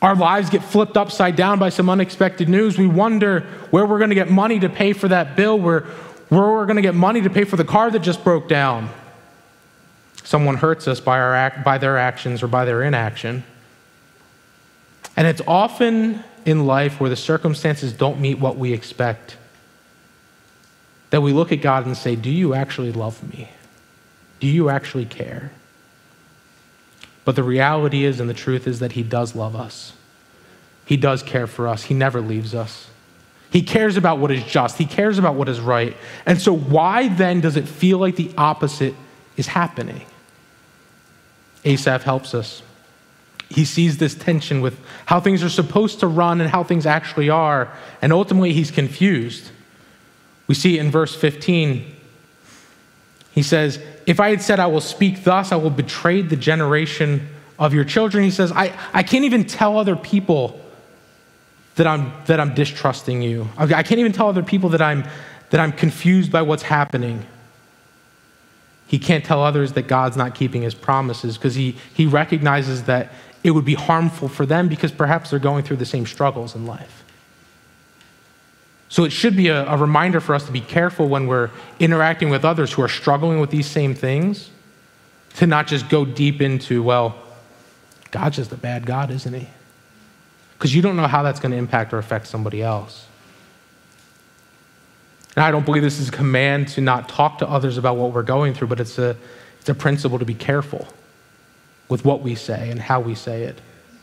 Our lives get flipped upside down by some unexpected news. We wonder where we're going to get money to pay for that bill, where, where we're going to get money to pay for the car that just broke down. Someone hurts us by, our act, by their actions or by their inaction. And it's often in life where the circumstances don't meet what we expect that we look at God and say, Do you actually love me? Do you actually care? But the reality is, and the truth is, that He does love us. He does care for us. He never leaves us. He cares about what is just, He cares about what is right. And so, why then does it feel like the opposite is happening? Asaph helps us. He sees this tension with how things are supposed to run and how things actually are, and ultimately he's confused. We see in verse 15, he says, If I had said, I will speak thus, I will betray the generation of your children. He says, I, I can't even tell other people that I'm, that I'm distrusting you. I can't even tell other people that I'm, that I'm confused by what's happening. He can't tell others that God's not keeping his promises because he, he recognizes that it would be harmful for them because perhaps they're going through the same struggles in life. So it should be a, a, reminder for us to be careful when we're interacting with others who are struggling with these same things, to not just go deep into, well, God's just a bad God, isn't he? Because you don't know how that's going to impact or affect somebody else. And I don't believe this is a command to not talk to others about what we're going through, but it's a, it's a principle to be careful with what we say and how we say it.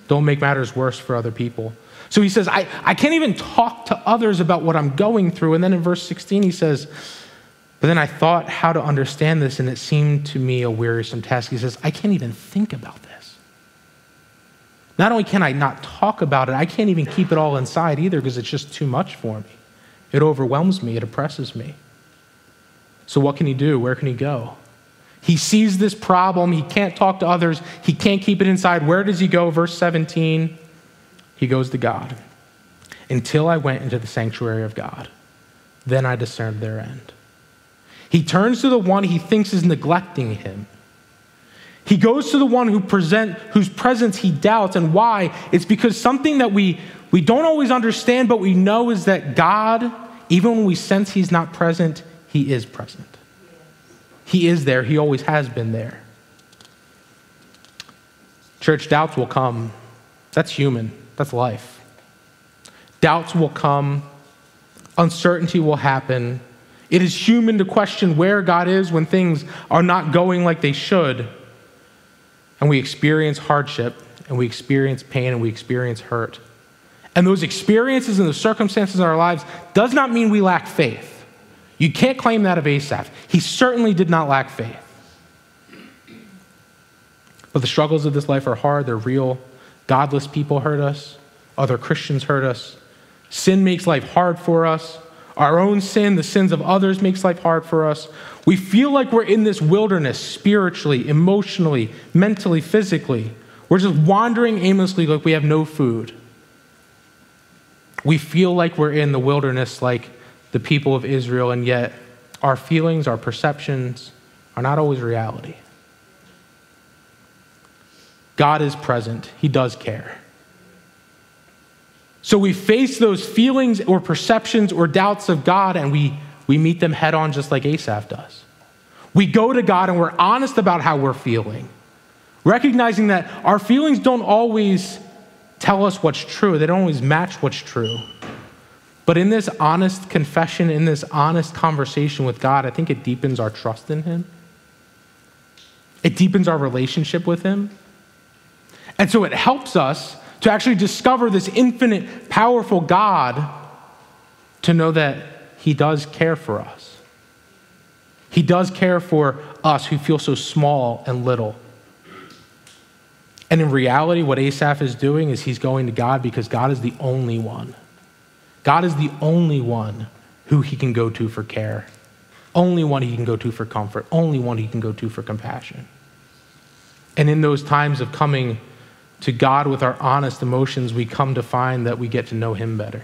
Don't make matters worse for other people. So he says, I, I can't even talk to others about what I'm going through. And then in verse 16, he says, But then I thought how to understand this, and it seemed to me a wearisome task. He says, I can't even think about this. Not only can I not talk about it, I can't even keep it all inside either because it's just too much for me. It overwhelms me, it oppresses me. So, what can he do? Where can he go? He sees this problem. He can't talk to others. He can't keep it inside. Where does he go? Verse 17 He goes to God. Until I went into the sanctuary of God, then I discerned their end. He turns to the one he thinks is neglecting him. He goes to the one who present, whose presence he doubts. And why? It's because something that we, we don't always understand, but we know is that God, even when we sense He's not present, He is present. He is there, He always has been there. Church, doubts will come. That's human, that's life. Doubts will come, uncertainty will happen. It is human to question where God is when things are not going like they should. And we experience hardship, and we experience pain, and we experience hurt. And those experiences and the circumstances in our lives does not mean we lack faith. You can't claim that of Asaph. He certainly did not lack faith. But the struggles of this life are hard, they're real. Godless people hurt us, other Christians hurt us. Sin makes life hard for us. Our own sin, the sins of others, makes life hard for us. We feel like we're in this wilderness spiritually, emotionally, mentally, physically. We're just wandering aimlessly like we have no food. We feel like we're in the wilderness like the people of Israel, and yet our feelings, our perceptions are not always reality. God is present, He does care. So we face those feelings or perceptions or doubts of God and we, we meet them head on just like Asaph does. We go to God and we're honest about how we're feeling, recognizing that our feelings don't always tell us what's true, they don't always match what's true. But in this honest confession, in this honest conversation with God, I think it deepens our trust in Him. It deepens our relationship with Him. And so it helps us to actually discover this infinite, powerful God, to know that He does care for us. He does care for us who feel so small and little. And in reality, what Asaph is doing is he's going to God because God is the only one. God is the only one who he can go to for care, only one he can go to for comfort, only one he can go to for compassion. And in those times of coming to God with our honest emotions, we come to find that we get to know him better.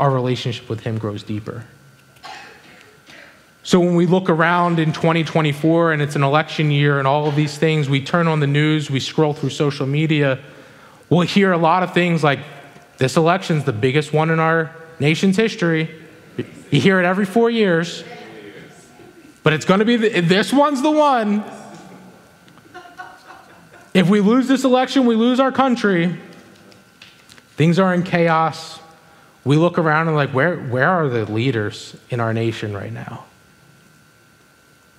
Our relationship with him grows deeper. So when we look around in 2024 and it's an election year and all of these things, we turn on the news, we scroll through social media, we'll hear a lot of things like this election's the biggest one in our nation's history. You hear it every four years. But it's going to be the, this one's the one. If we lose this election, we lose our country. Things are in chaos. We look around and like, where, where are the leaders in our nation right now?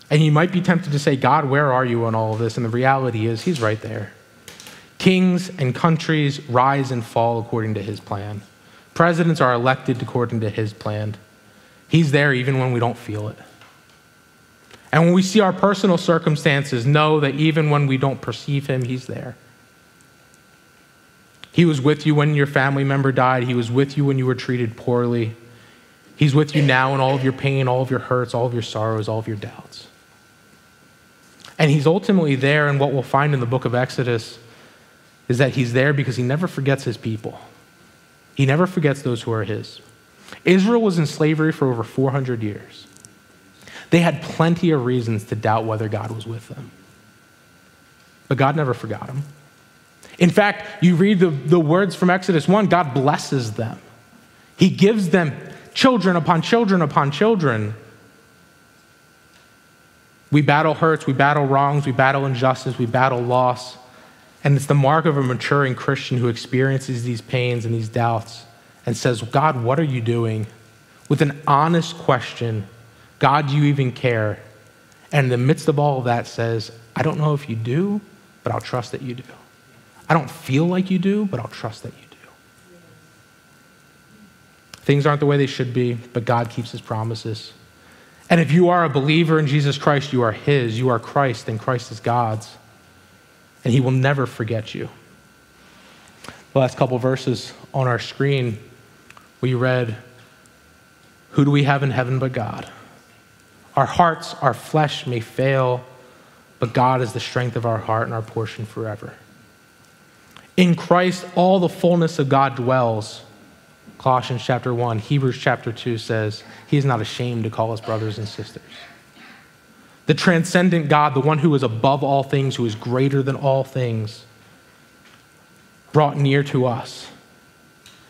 And you might be tempted to say, God, where are you on all of this? And the reality is, He's right there. Kings and countries rise and fall according to His plan. Presidents are elected according to His plan. He's there even when we don't feel it. And when we see our personal circumstances, know that even when we don't perceive Him, He's there. He was with you when your family member died. He was with you when you were treated poorly. He's with you now in all of your pain, all of your hurts, all of your sorrows, all of your doubts. And he's ultimately there, and what we'll find in the book of Exodus is that he's there because he never forgets his people. He never forgets those who are his. Israel was in slavery for over 400 years. They had plenty of reasons to doubt whether God was with them. But God never forgot them. In fact, you read the, the words from Exodus 1 God blesses them, He gives them children upon children upon children. We battle hurts, we battle wrongs, we battle injustice, we battle loss. And it's the mark of a maturing Christian who experiences these pains and these doubts and says, God, what are you doing? With an honest question, God, do you even care? And in the midst of all of that, says, I don't know if you do, but I'll trust that you do. I don't feel like you do, but I'll trust that you do. Things aren't the way they should be, but God keeps his promises. And if you are a believer in Jesus Christ, you are his. You are Christ, and Christ is God's. And he will never forget you. The last couple verses on our screen, we read, Who do we have in heaven but God? Our hearts, our flesh may fail, but God is the strength of our heart and our portion forever. In Christ, all the fullness of God dwells. Colossians chapter 1, Hebrews chapter 2 says, He is not ashamed to call us brothers and sisters. The transcendent God, the one who is above all things, who is greater than all things, brought near to us.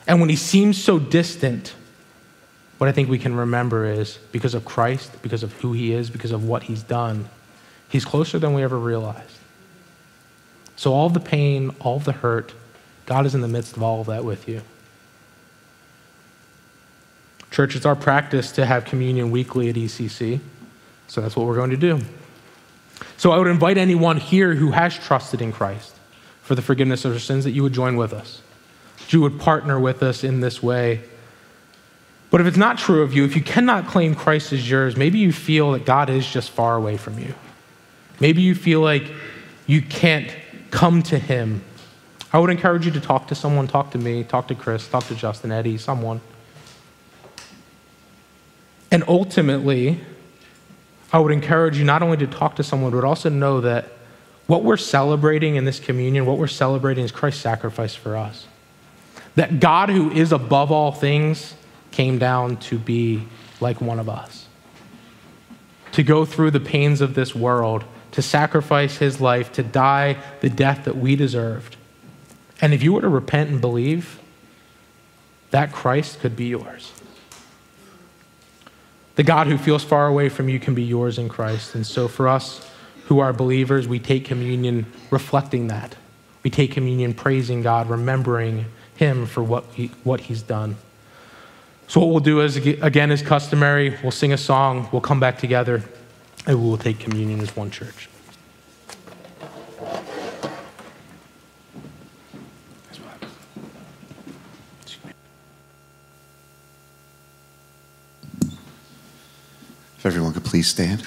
And when He seems so distant, what I think we can remember is because of Christ, because of who He is, because of what He's done, He's closer than we ever realized. So, all the pain, all the hurt, God is in the midst of all of that with you. Church, it's our practice to have communion weekly at ECC. So that's what we're going to do. So I would invite anyone here who has trusted in Christ for the forgiveness of their sins that you would join with us. That you would partner with us in this way. But if it's not true of you, if you cannot claim Christ as yours, maybe you feel that God is just far away from you. Maybe you feel like you can't come to Him. I would encourage you to talk to someone, talk to me, talk to Chris, talk to Justin, Eddie, someone. And ultimately, I would encourage you not only to talk to someone, but also know that what we're celebrating in this communion, what we're celebrating is Christ's sacrifice for us. That God, who is above all things, came down to be like one of us, to go through the pains of this world, to sacrifice his life, to die the death that we deserved. And if you were to repent and believe, that Christ could be yours. The God who feels far away from you can be yours in Christ. And so for us who are believers, we take communion reflecting that. We take communion praising God, remembering Him for what, he, what He's done. So, what we'll do is, again, as customary, we'll sing a song, we'll come back together, and we will take communion as one church. If everyone could please stand.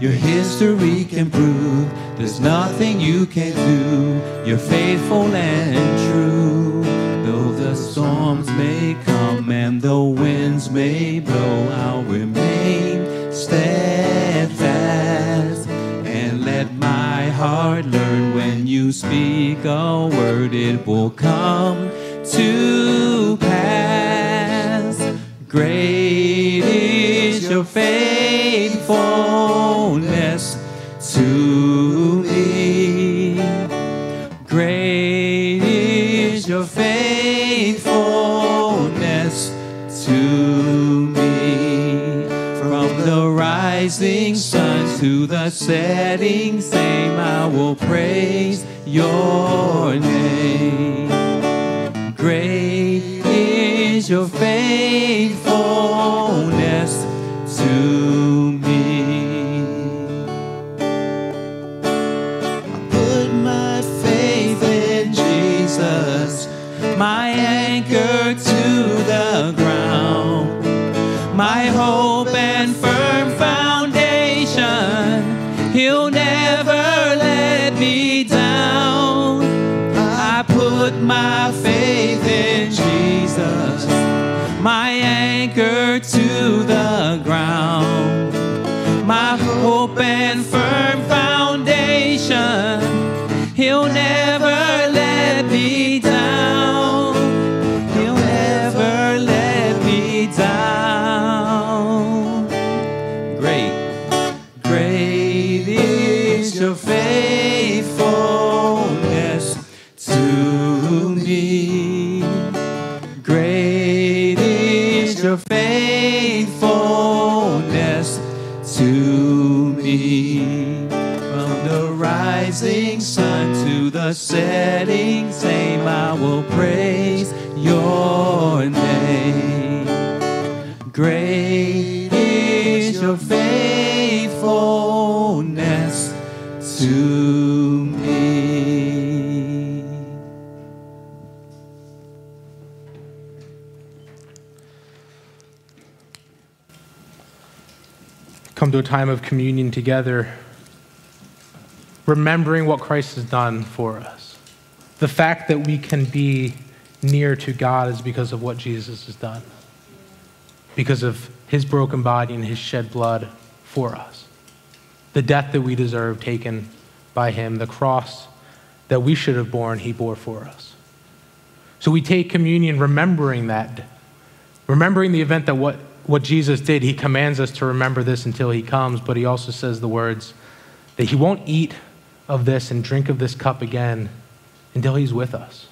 Your history can prove there's nothing you can do. You're faithful and true. Though the storms may come and the winds may blow, I'll remain steadfast and let my heart learn when you speak a word, it will come to pass. Great is your faithfulness to me. Great is your faithfulness to me. From the rising sun to the setting same, I will praise your name. Great is your faithfulness to my hope and firm foundation. He'll never let me down. I put my faith in Jesus, my anchor to the setting same, I will praise your name. Great is your faithfulness to me. come to a time of communion together, remembering what Christ has done for us. The fact that we can be near to God is because of what Jesus has done, because of his broken body and his shed blood for us. The death that we deserve taken by him, the cross that we should have borne, he bore for us. So we take communion remembering that, remembering the event that what, what Jesus did. He commands us to remember this until he comes, but he also says the words that he won't eat of this and drink of this cup again until he's with us.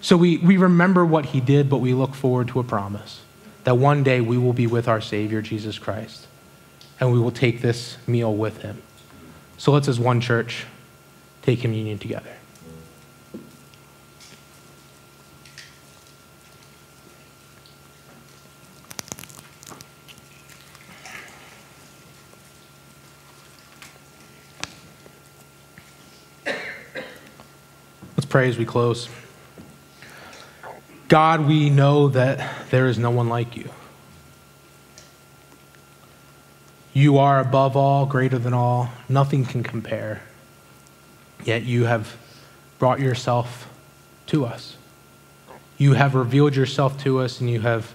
So we, we remember what he did, but we look forward to a promise that one day we will be with our Savior, Jesus Christ, and we will take this meal with him. So let's, as one church, take communion together. Pray as we close. God, we know that there is no one like you. You are above all, greater than all. Nothing can compare. Yet you have brought yourself to us. You have revealed yourself to us and you have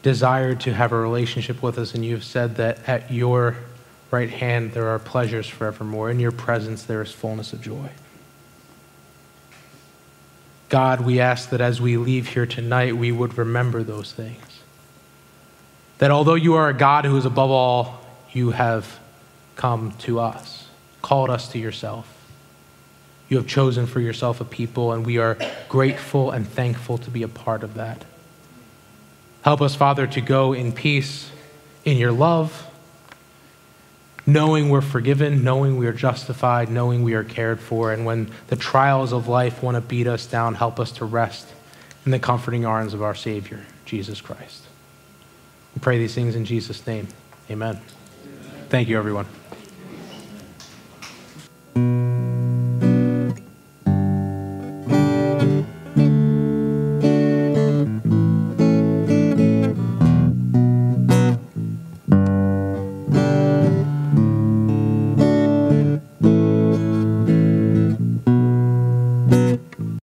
desired to have a relationship with us, and you have said that at your right hand there are pleasures forevermore. In your presence there is fullness of joy. God, we ask that as we leave here tonight, we would remember those things. That although you are a God who is above all, you have come to us, called us to yourself. You have chosen for yourself a people, and we are grateful and thankful to be a part of that. Help us, Father, to go in peace in your love, knowing we're forgiven, knowing we are justified, knowing we are cared for. And when the trials of life want to beat us down, help us to rest in the comforting arms of our Savior, Jesus Christ. We pray these things in Jesus' name. Amen. Thank you, everyone.